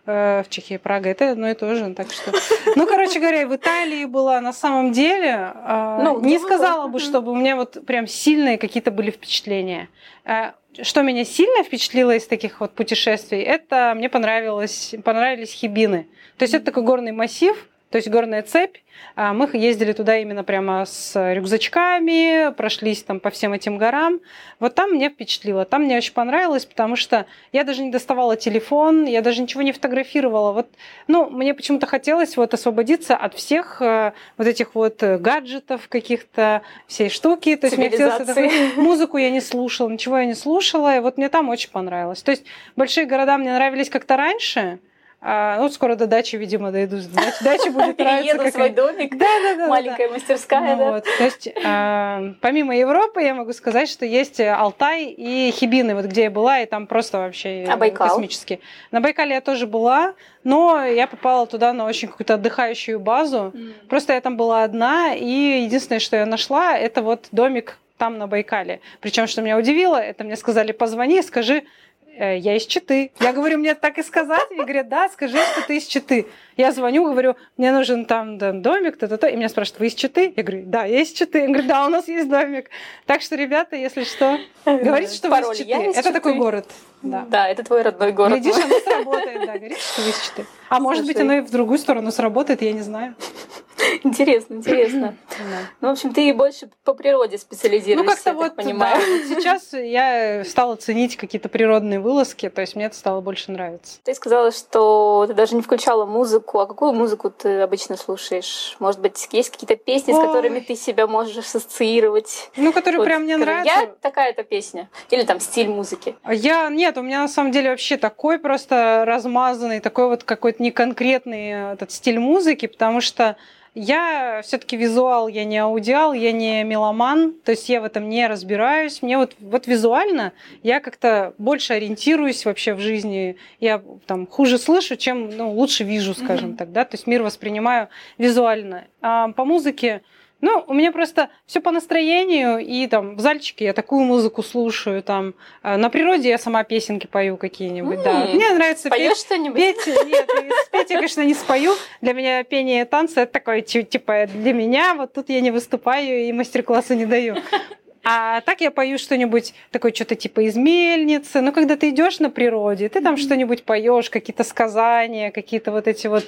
в Чехии, Прага, это одно и то же. Так что, ну, короче говоря, в Италии была на самом деле, э, ну, не сказала бы, чтобы у меня вот прям сильные какие-то были впечатления. Э, что меня сильно впечатлило из таких вот путешествий, это мне понравилось, понравились хибины. То есть это такой горный массив, то есть горная цепь. А, мы ездили туда именно прямо с рюкзачками, прошлись там по всем этим горам. Вот там мне впечатлило, там мне очень понравилось, потому что я даже не доставала телефон, я даже ничего не фотографировала. Вот, ну, мне почему-то хотелось вот освободиться от всех э, вот этих вот гаджетов каких-то, всей штуки. То есть мне хотелось музыку я не слушала, ничего я не слушала, и вот мне там очень понравилось. То есть большие города мне нравились как-то раньше, а, ну, скоро до дачи, видимо, дойду. Дача, дача будет нравиться. Еду в свой домик. Да, да, да. Маленькая да. мастерская, ну, да. Вот. То есть, э, помимо Европы, я могу сказать, что есть Алтай и Хибины, вот где я была, и там просто вообще а Байкал? космически. На Байкале я тоже была, но я попала туда на очень какую-то отдыхающую базу. Mm. Просто я там была одна, и единственное, что я нашла, это вот домик там на Байкале. Причем, что меня удивило, это мне сказали, позвони, скажи, Э, я из Читы. Я говорю, мне так и сказать? И говорят, да, скажи, что ты из Читы. Я звоню, говорю, мне нужен там, там домик, то-то-то. И меня спрашивают, вы из Читы? Я говорю, да, я из Читы. Я говорю, да, у нас есть домик. Так что, ребята, если что, говорите, что вы из Читы. Это такой город. Да. да, это твой родной город. Глядишь, оно сработает, да, говорите, что вы из Читы. А может быть, оно и в другую сторону сработает, я не знаю. Интересно, интересно. Ну, в общем, ты больше по природе специализируешься, Ну, как-то вот, понимаю. Сейчас я стала ценить какие-то природные вылазки, то есть мне это стало больше нравиться. Ты сказала, что ты даже не включала музыку. А какую музыку ты обычно слушаешь? Может быть, есть какие-то песни, с которыми ты себя можешь ассоциировать? Ну, которые прям мне нравятся. Я такая-то песня. Или там стиль музыки. Я, нет, у меня на самом деле вообще такой просто размазанный, такой вот какой-то неконкретный этот стиль музыки, потому что Я все-таки визуал, я не аудиал, я не меломан, то есть я в этом не разбираюсь. Мне вот, вот визуально я как-то больше ориентируюсь вообще в жизни. Я там хуже слышу, чем ну, лучше вижу, скажем mm-hmm. так, да. То есть мир воспринимаю визуально. А по музыке ну, у меня просто все по настроению, и там в зальчике я такую музыку слушаю, там э, на природе я сама песенки пою какие-нибудь, mm. да. Мне нравится петь. что-нибудь? Петь, нет, спеть я, конечно, не спою. Для меня пение и танцы это такое, типа, для меня, вот тут я не выступаю и мастер-классы не даю. А так я пою что-нибудь такое, что-то типа из мельницы. Ну, когда ты идешь на природе, ты там mm-hmm. что-нибудь поешь, какие-то сказания, какие-то вот эти вот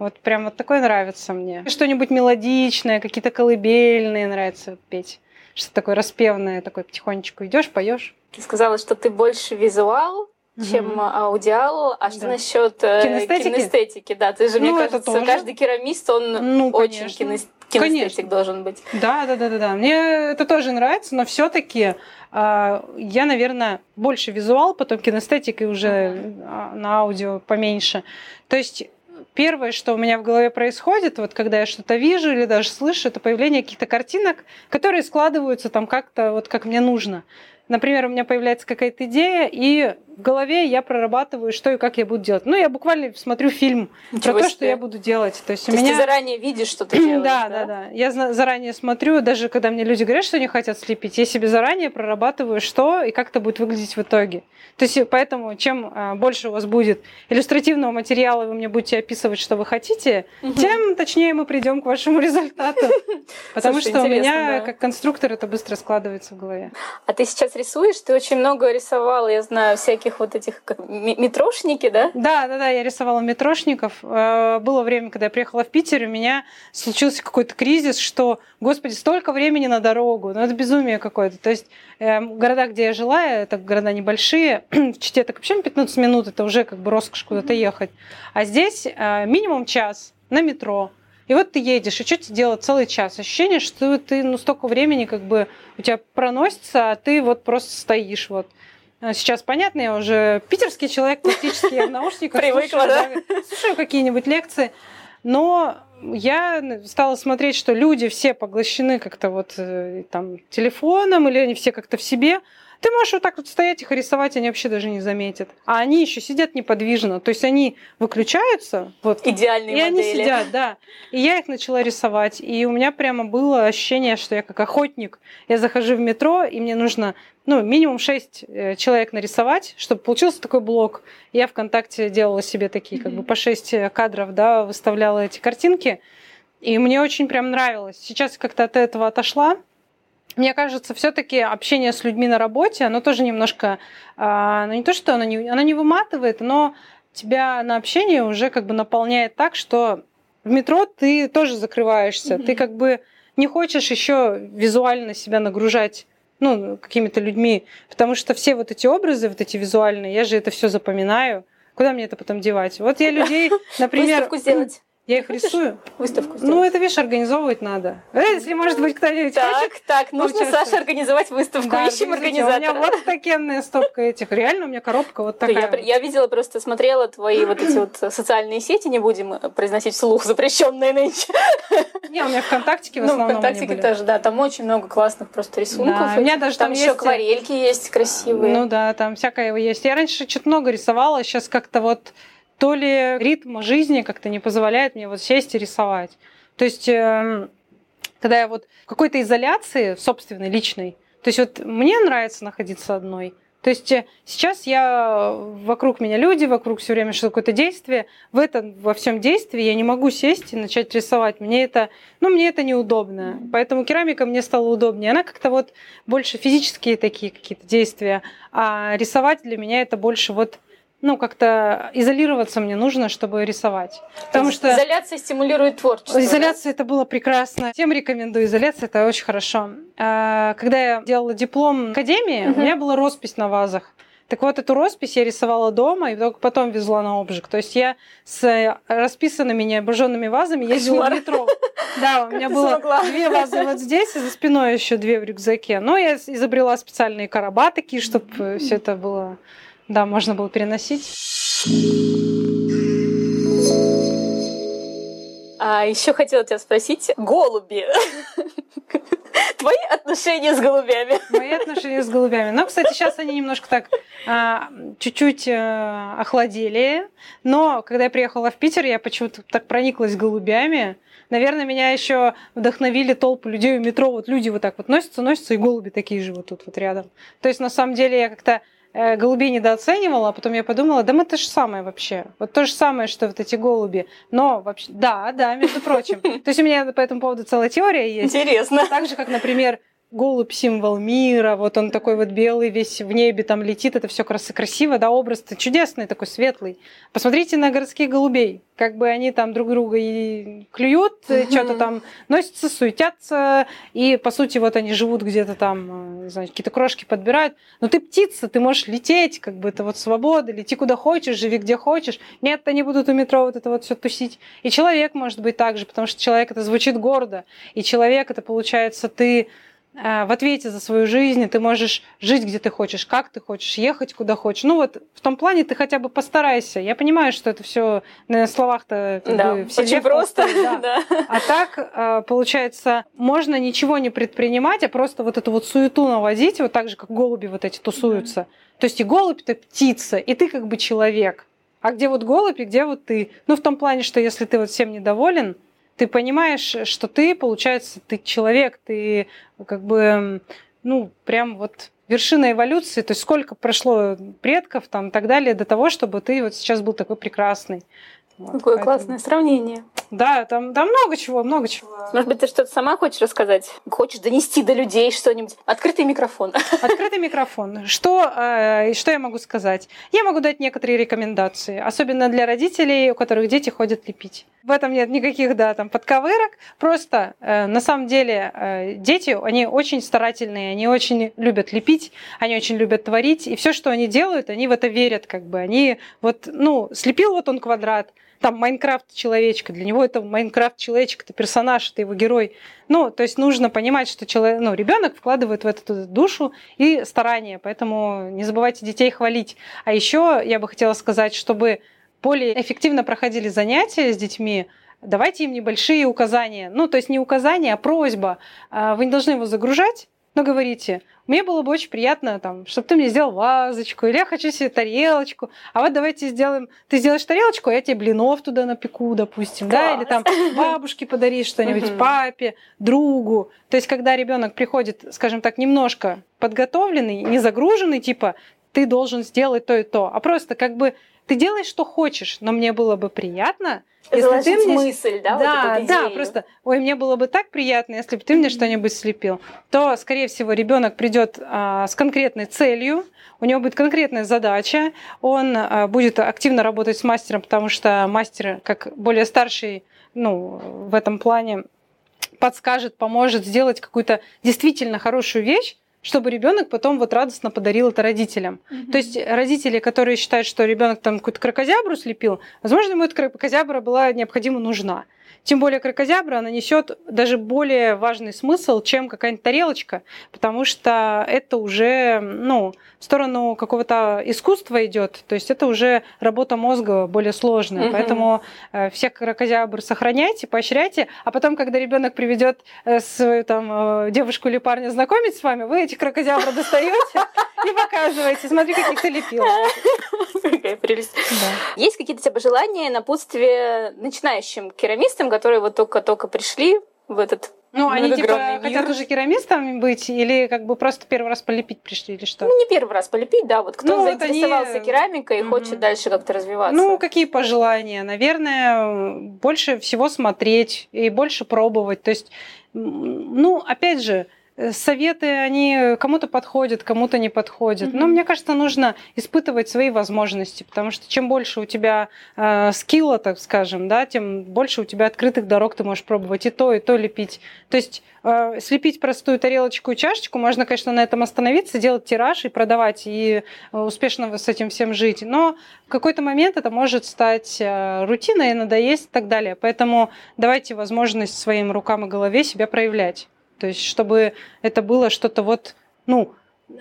вот прям вот такое нравится мне. Что-нибудь мелодичное, какие-то колыбельные нравится петь. Что-то такое распевное, такое потихонечку идешь, поешь. Ты сказала, что ты больше визуал, чем угу. аудиал. А что да. насчет э, кинестетики? кинестетики? Да, ты же, ну, мне кажется, тоже. каждый керамист, он ну, очень кинестетик конечно. должен быть. Да, да, да, да, да. Мне это тоже нравится, но все-таки э, я, наверное, больше визуал, потом кинестетик и уже uh на аудио поменьше. То есть первое, что у меня в голове происходит, вот когда я что-то вижу или даже слышу, это появление каких-то картинок, которые складываются там как-то вот как мне нужно. Например, у меня появляется какая-то идея, и в голове я прорабатываю, что и как я буду делать. Ну, я буквально смотрю фильм Ничего про то, что я буду делать. То есть, то у меня... ты заранее видишь, что ты делаешь, да, да, да, да. Я заранее смотрю, даже когда мне люди говорят, что они хотят слепить, я себе заранее прорабатываю, что и как это будет выглядеть в итоге. То есть, поэтому, чем а, больше у вас будет иллюстративного материала, вы мне будете описывать, что вы хотите, угу. тем точнее мы придем к вашему результату. Потому что у меня, как конструктор, это быстро складывается в голове. А ты сейчас рисуешь? Ты очень много рисовала, я знаю, всяких вот этих как, метрошники, да? Да, да, да, я рисовала метрошников. Э, было время, когда я приехала в Питер, у меня случился какой-то кризис, что, господи, столько времени на дорогу, ну это безумие какое-то. То есть э, города, где я жила, это города небольшие, в Чите так вообще 15 минут, это уже как бы роскошь куда-то ехать. А здесь э, минимум час на метро. И вот ты едешь, и что тебе делать целый час? Ощущение, что ты ну, столько времени как бы у тебя проносится, а ты вот просто стоишь вот. А сейчас понятно, я уже питерский человек, практически я в наушниках. Привыкла, да? Слушаю какие-нибудь лекции. Но я стала смотреть, что люди все поглощены как-то вот э, там телефоном, или они все как-то в себе. Ты можешь вот так вот стоять их рисовать, они вообще даже не заметят. А они еще сидят неподвижно. То есть они выключаются. Вот, Идеальные и модели. они сидят, да. И я их начала рисовать. И у меня прямо было ощущение, что я как охотник. Я захожу в метро, и мне нужно ну, минимум 6 э, человек нарисовать, чтобы получился такой блок. Я ВКонтакте делала себе такие, как бы по 6 э, кадров, да, выставляла эти картинки. И мне очень прям нравилось. Сейчас как-то от этого отошла мне кажется, все-таки общение с людьми на работе, оно тоже немножко, а, ну не то, что оно не, оно не выматывает, но тебя на общение уже как бы наполняет так, что в метро ты тоже закрываешься, mm-hmm. ты как бы не хочешь еще визуально себя нагружать ну, какими-то людьми, потому что все вот эти образы, вот эти визуальные, я же это все запоминаю. Куда мне это потом девать? Вот я людей, например... Выставку сделать. Я их рисую. Выставку сделать. Ну, это, видишь, организовывать надо. Э, если, может быть, кто-нибудь Так, хочет так, нужно Саше организовать выставку. Да, Ищем организатора. У меня вот такенная стопка этих. Реально, у меня коробка вот такая. Я, я видела, просто смотрела твои вот эти вот социальные сети, не будем произносить вслух, запрещенные нынче. Не, у меня ВКонтактике в основном Ну, ВКонтактике тоже, да. Там очень много классных просто рисунков. Да, у меня даже там, там еще акварельки есть красивые. Ну да, там всякое есть. Я раньше что-то много рисовала, сейчас как-то вот то ли ритм жизни как-то не позволяет мне вот сесть и рисовать. То есть, эм, когда я вот в какой-то изоляции собственной, личной, то есть вот мне нравится находиться одной, то есть э, сейчас я вокруг меня люди, вокруг все время что какое-то действие. В этом во всем действии я не могу сесть и начать рисовать. Мне это, ну мне это неудобно. Поэтому керамика мне стала удобнее. Она как-то вот больше физические такие какие-то действия, а рисовать для меня это больше вот ну, как-то изолироваться мне нужно, чтобы рисовать. Потому что изоляция стимулирует творчество. Изоляция да? это было прекрасно. Всем рекомендую изоляция, это очень хорошо. А, когда я делала диплом в академии, угу. у меня была роспись на вазах. Так вот, эту роспись я рисовала дома и только потом везла на обжиг. То есть я с расписанными необожженными вазами ездила в метро. Да, у меня было две вазы вот здесь, и за спиной еще две в рюкзаке. Но я изобрела специальные короба такие, чтобы все это было да, можно было переносить. А еще хотела тебя спросить, голуби. Твои отношения с голубями? Мои отношения с голубями. Но, кстати, сейчас они немножко так а, чуть-чуть а, охладели. Но когда я приехала в Питер, я почему-то так прониклась голубями. Наверное, меня еще вдохновили толпы людей у метро. Вот люди вот так вот носятся, носятся, и голуби такие же вот тут вот рядом. То есть, на самом деле, я как-то голубей недооценивала, а потом я подумала, да мы то же самое вообще. Вот то же самое, что вот эти голуби. Но вообще, да, да, между прочим. То есть у меня по этому поводу целая теория есть. Интересно. Так же, как, например, голубь символ мира, вот он такой вот белый, весь в небе там летит, это все красиво, да, образ-то чудесный, такой светлый. Посмотрите на городских голубей, как бы они там друг друга и клюют, mm-hmm. что-то там носятся, суетятся, и, по сути, вот они живут где-то там, э, не знаю, какие-то крошки подбирают. Но ты птица, ты можешь лететь, как бы это вот свобода, лети куда хочешь, живи где хочешь. Нет, они будут у метро вот это вот все тусить. И человек может быть так же, потому что человек это звучит гордо, и человек это, получается, ты Э, в ответе за свою жизнь, и ты можешь жить где ты хочешь, как ты хочешь, ехать куда хочешь. Ну вот в том плане ты хотя бы постарайся. Я понимаю, что это все на словах-то да, бы, все очень просто. да. да. А так, э, получается, можно ничего не предпринимать, а просто вот эту вот суету наводить, вот так же, как голуби вот эти тусуются. Да. То есть и голубь это птица, и ты как бы человек. А где вот голубь, и где вот ты? Ну, в том плане, что если ты вот всем недоволен, ты понимаешь, что ты, получается, ты человек, ты как бы, ну, прям вот вершина эволюции, то есть сколько прошло предков там и так далее до того, чтобы ты вот сейчас был такой прекрасный. Вот, Какое поэтому... классное сравнение. Да, там, там много чего, много чего. Может быть, ты что-то сама хочешь рассказать? Хочешь донести до людей что-нибудь? Открытый микрофон. Открытый микрофон. Что, э, что я могу сказать? Я могу дать некоторые рекомендации, особенно для родителей, у которых дети ходят лепить. В этом нет никаких, да, там, подковырок. Просто, э, на самом деле, э, дети, они очень старательные, они очень любят лепить, они очень любят творить, и все, что они делают, они в это верят, как бы. Они вот, ну, слепил вот он квадрат, там Майнкрафт человечка, для него это Майнкрафт человечек, это персонаж, это его герой. Ну, то есть нужно понимать, что человек, ну, ребенок вкладывает в эту душу и старание, поэтому не забывайте детей хвалить. А еще я бы хотела сказать, чтобы более эффективно проходили занятия с детьми, давайте им небольшие указания. Ну, то есть не указания, а просьба. А, вы не должны его загружать, но говорите, мне было бы очень приятно, там, чтобы ты мне сделал вазочку, или я хочу себе тарелочку, а вот давайте сделаем, ты сделаешь тарелочку, а я тебе блинов туда напеку, допустим, Класс. да, или там бабушке подаришь что-нибудь, папе, другу. То есть, когда ребенок приходит, скажем так, немножко подготовленный, не загруженный, типа, ты должен сделать то и то, а просто как бы ты делаешь, что хочешь, но мне было бы приятно, если ты мне... мысль, да, да, вот да, просто, ой, мне было бы так приятно, если бы ты мне что-нибудь слепил, то, скорее всего, ребенок придет а, с конкретной целью, у него будет конкретная задача, он а, будет активно работать с мастером, потому что мастер, как более старший, ну, в этом плане подскажет, поможет сделать какую-то действительно хорошую вещь, чтобы ребенок потом вот радостно подарил это родителям. Mm-hmm. То есть родители, которые считают, что ребенок там какую-то крокозябру слепил, возможно, ему эта крокозябра была необходимо нужна. Тем более крокозябра, она несет даже более важный смысл, чем какая-нибудь тарелочка, потому что это уже ну, в сторону какого-то искусства идет, то есть это уже работа мозга более сложная. Угу. Поэтому э, всех крокозябр сохраняйте, поощряйте, а потом, когда ребенок приведет э, свою там, э, девушку или парня знакомить с вами, вы эти крокозябры достаете и показываете. Смотри, каких ты лепил. Какая прелесть. Есть какие-то пожелания, напутствие начинающим керамистам, которые вот только-только пришли в этот ну, они типа мир. хотят уже керамистами быть или как бы просто первый раз полепить пришли или что? Ну, не первый раз полепить, да. Вот кто ну, заинтересовался они... керамикой и угу. хочет дальше как-то развиваться. Ну, какие пожелания? Наверное, больше всего смотреть и больше пробовать. То есть, ну, опять же, советы, они кому-то подходят, кому-то не подходят. Mm-hmm. Но мне кажется, нужно испытывать свои возможности, потому что чем больше у тебя э, скилла, так скажем, да, тем больше у тебя открытых дорог ты можешь пробовать и то, и то лепить. То есть э, слепить простую тарелочку и чашечку, можно, конечно, на этом остановиться, делать тираж и продавать, и э, успешно с этим всем жить. Но в какой-то момент это может стать э, рутиной, надоесть и так далее. Поэтому давайте возможность своим рукам и голове себя проявлять. То есть, чтобы это было что-то вот, ну,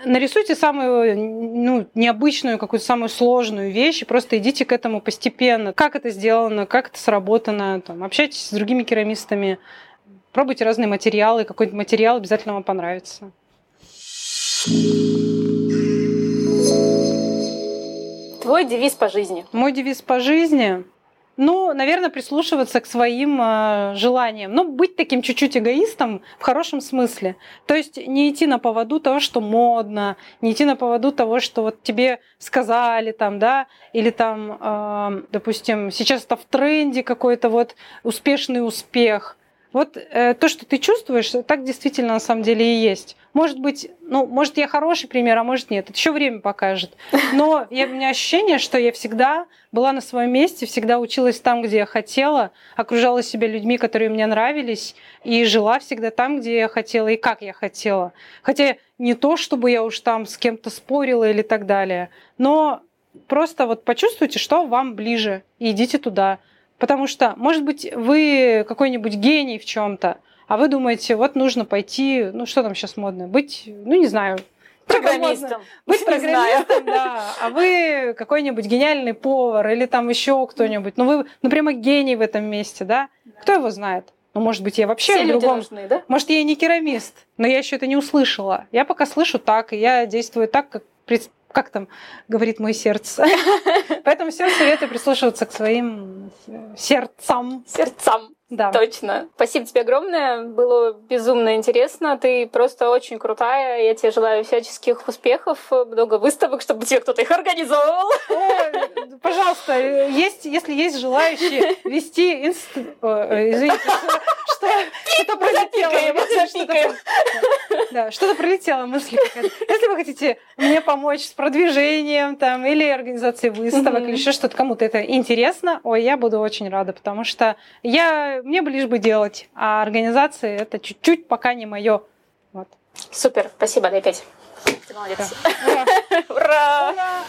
нарисуйте самую ну, необычную, какую-то самую сложную вещь, и просто идите к этому постепенно. Как это сделано, как это сработано, там, общайтесь с другими керамистами, пробуйте разные материалы, какой-то материал обязательно вам понравится. Твой девиз по жизни? Мой девиз по жизни ну, наверное, прислушиваться к своим э, желаниям. Ну, быть таким чуть-чуть эгоистом в хорошем смысле. То есть не идти на поводу того, что модно, не идти на поводу того, что вот тебе сказали там, да, или там, э, допустим, сейчас это в тренде какой-то вот успешный успех. Вот э, то, что ты чувствуешь, так действительно на самом деле и есть. Может быть, ну, может, я хороший пример, а может нет. Это еще время покажет. Но я, у меня ощущение, что я всегда была на своем месте, всегда училась там, где я хотела, окружала себя людьми, которые мне нравились, и жила всегда там, где я хотела и как я хотела. Хотя не то, чтобы я уж там с кем-то спорила или так далее, но просто вот почувствуйте, что вам ближе, и идите туда. Потому что, может быть, вы какой-нибудь гений в чем-то, а вы думаете, вот нужно пойти, ну что там сейчас модно, быть, ну не знаю, программистом. Быть программистом, да. А вы какой-нибудь гениальный повар или там еще кто-нибудь. Ну вы, ну прямо гений в этом месте, да? Кто его знает? Ну, может быть, я вообще Все в другом... нужны, да? Может, я и не керамист, но я еще это не услышала. Я пока слышу так, и я действую так, как как там говорит мое сердце. Поэтому всем советую прислушиваться к своим сердцам. Сердцам. Да. Точно. Спасибо тебе огромное. Было безумно интересно. Ты просто очень крутая. Я тебе желаю всяческих успехов, много выставок, чтобы тебе кто-то их организовал. О, пожалуйста, есть, если есть желающие вести инст... Извините, что, что-то пролетело. Да, что-то пролетело мысли какая-то. Если вы хотите мне помочь с продвижением там, или организацией выставок, или еще что-то, кому-то это интересно, ой, я буду очень рада, потому что я мне бы лишь бы делать, а организации это чуть-чуть пока не мое. Вот. Супер, спасибо, дай пять. Ты молодец. Да. Ура! Ура! Ура!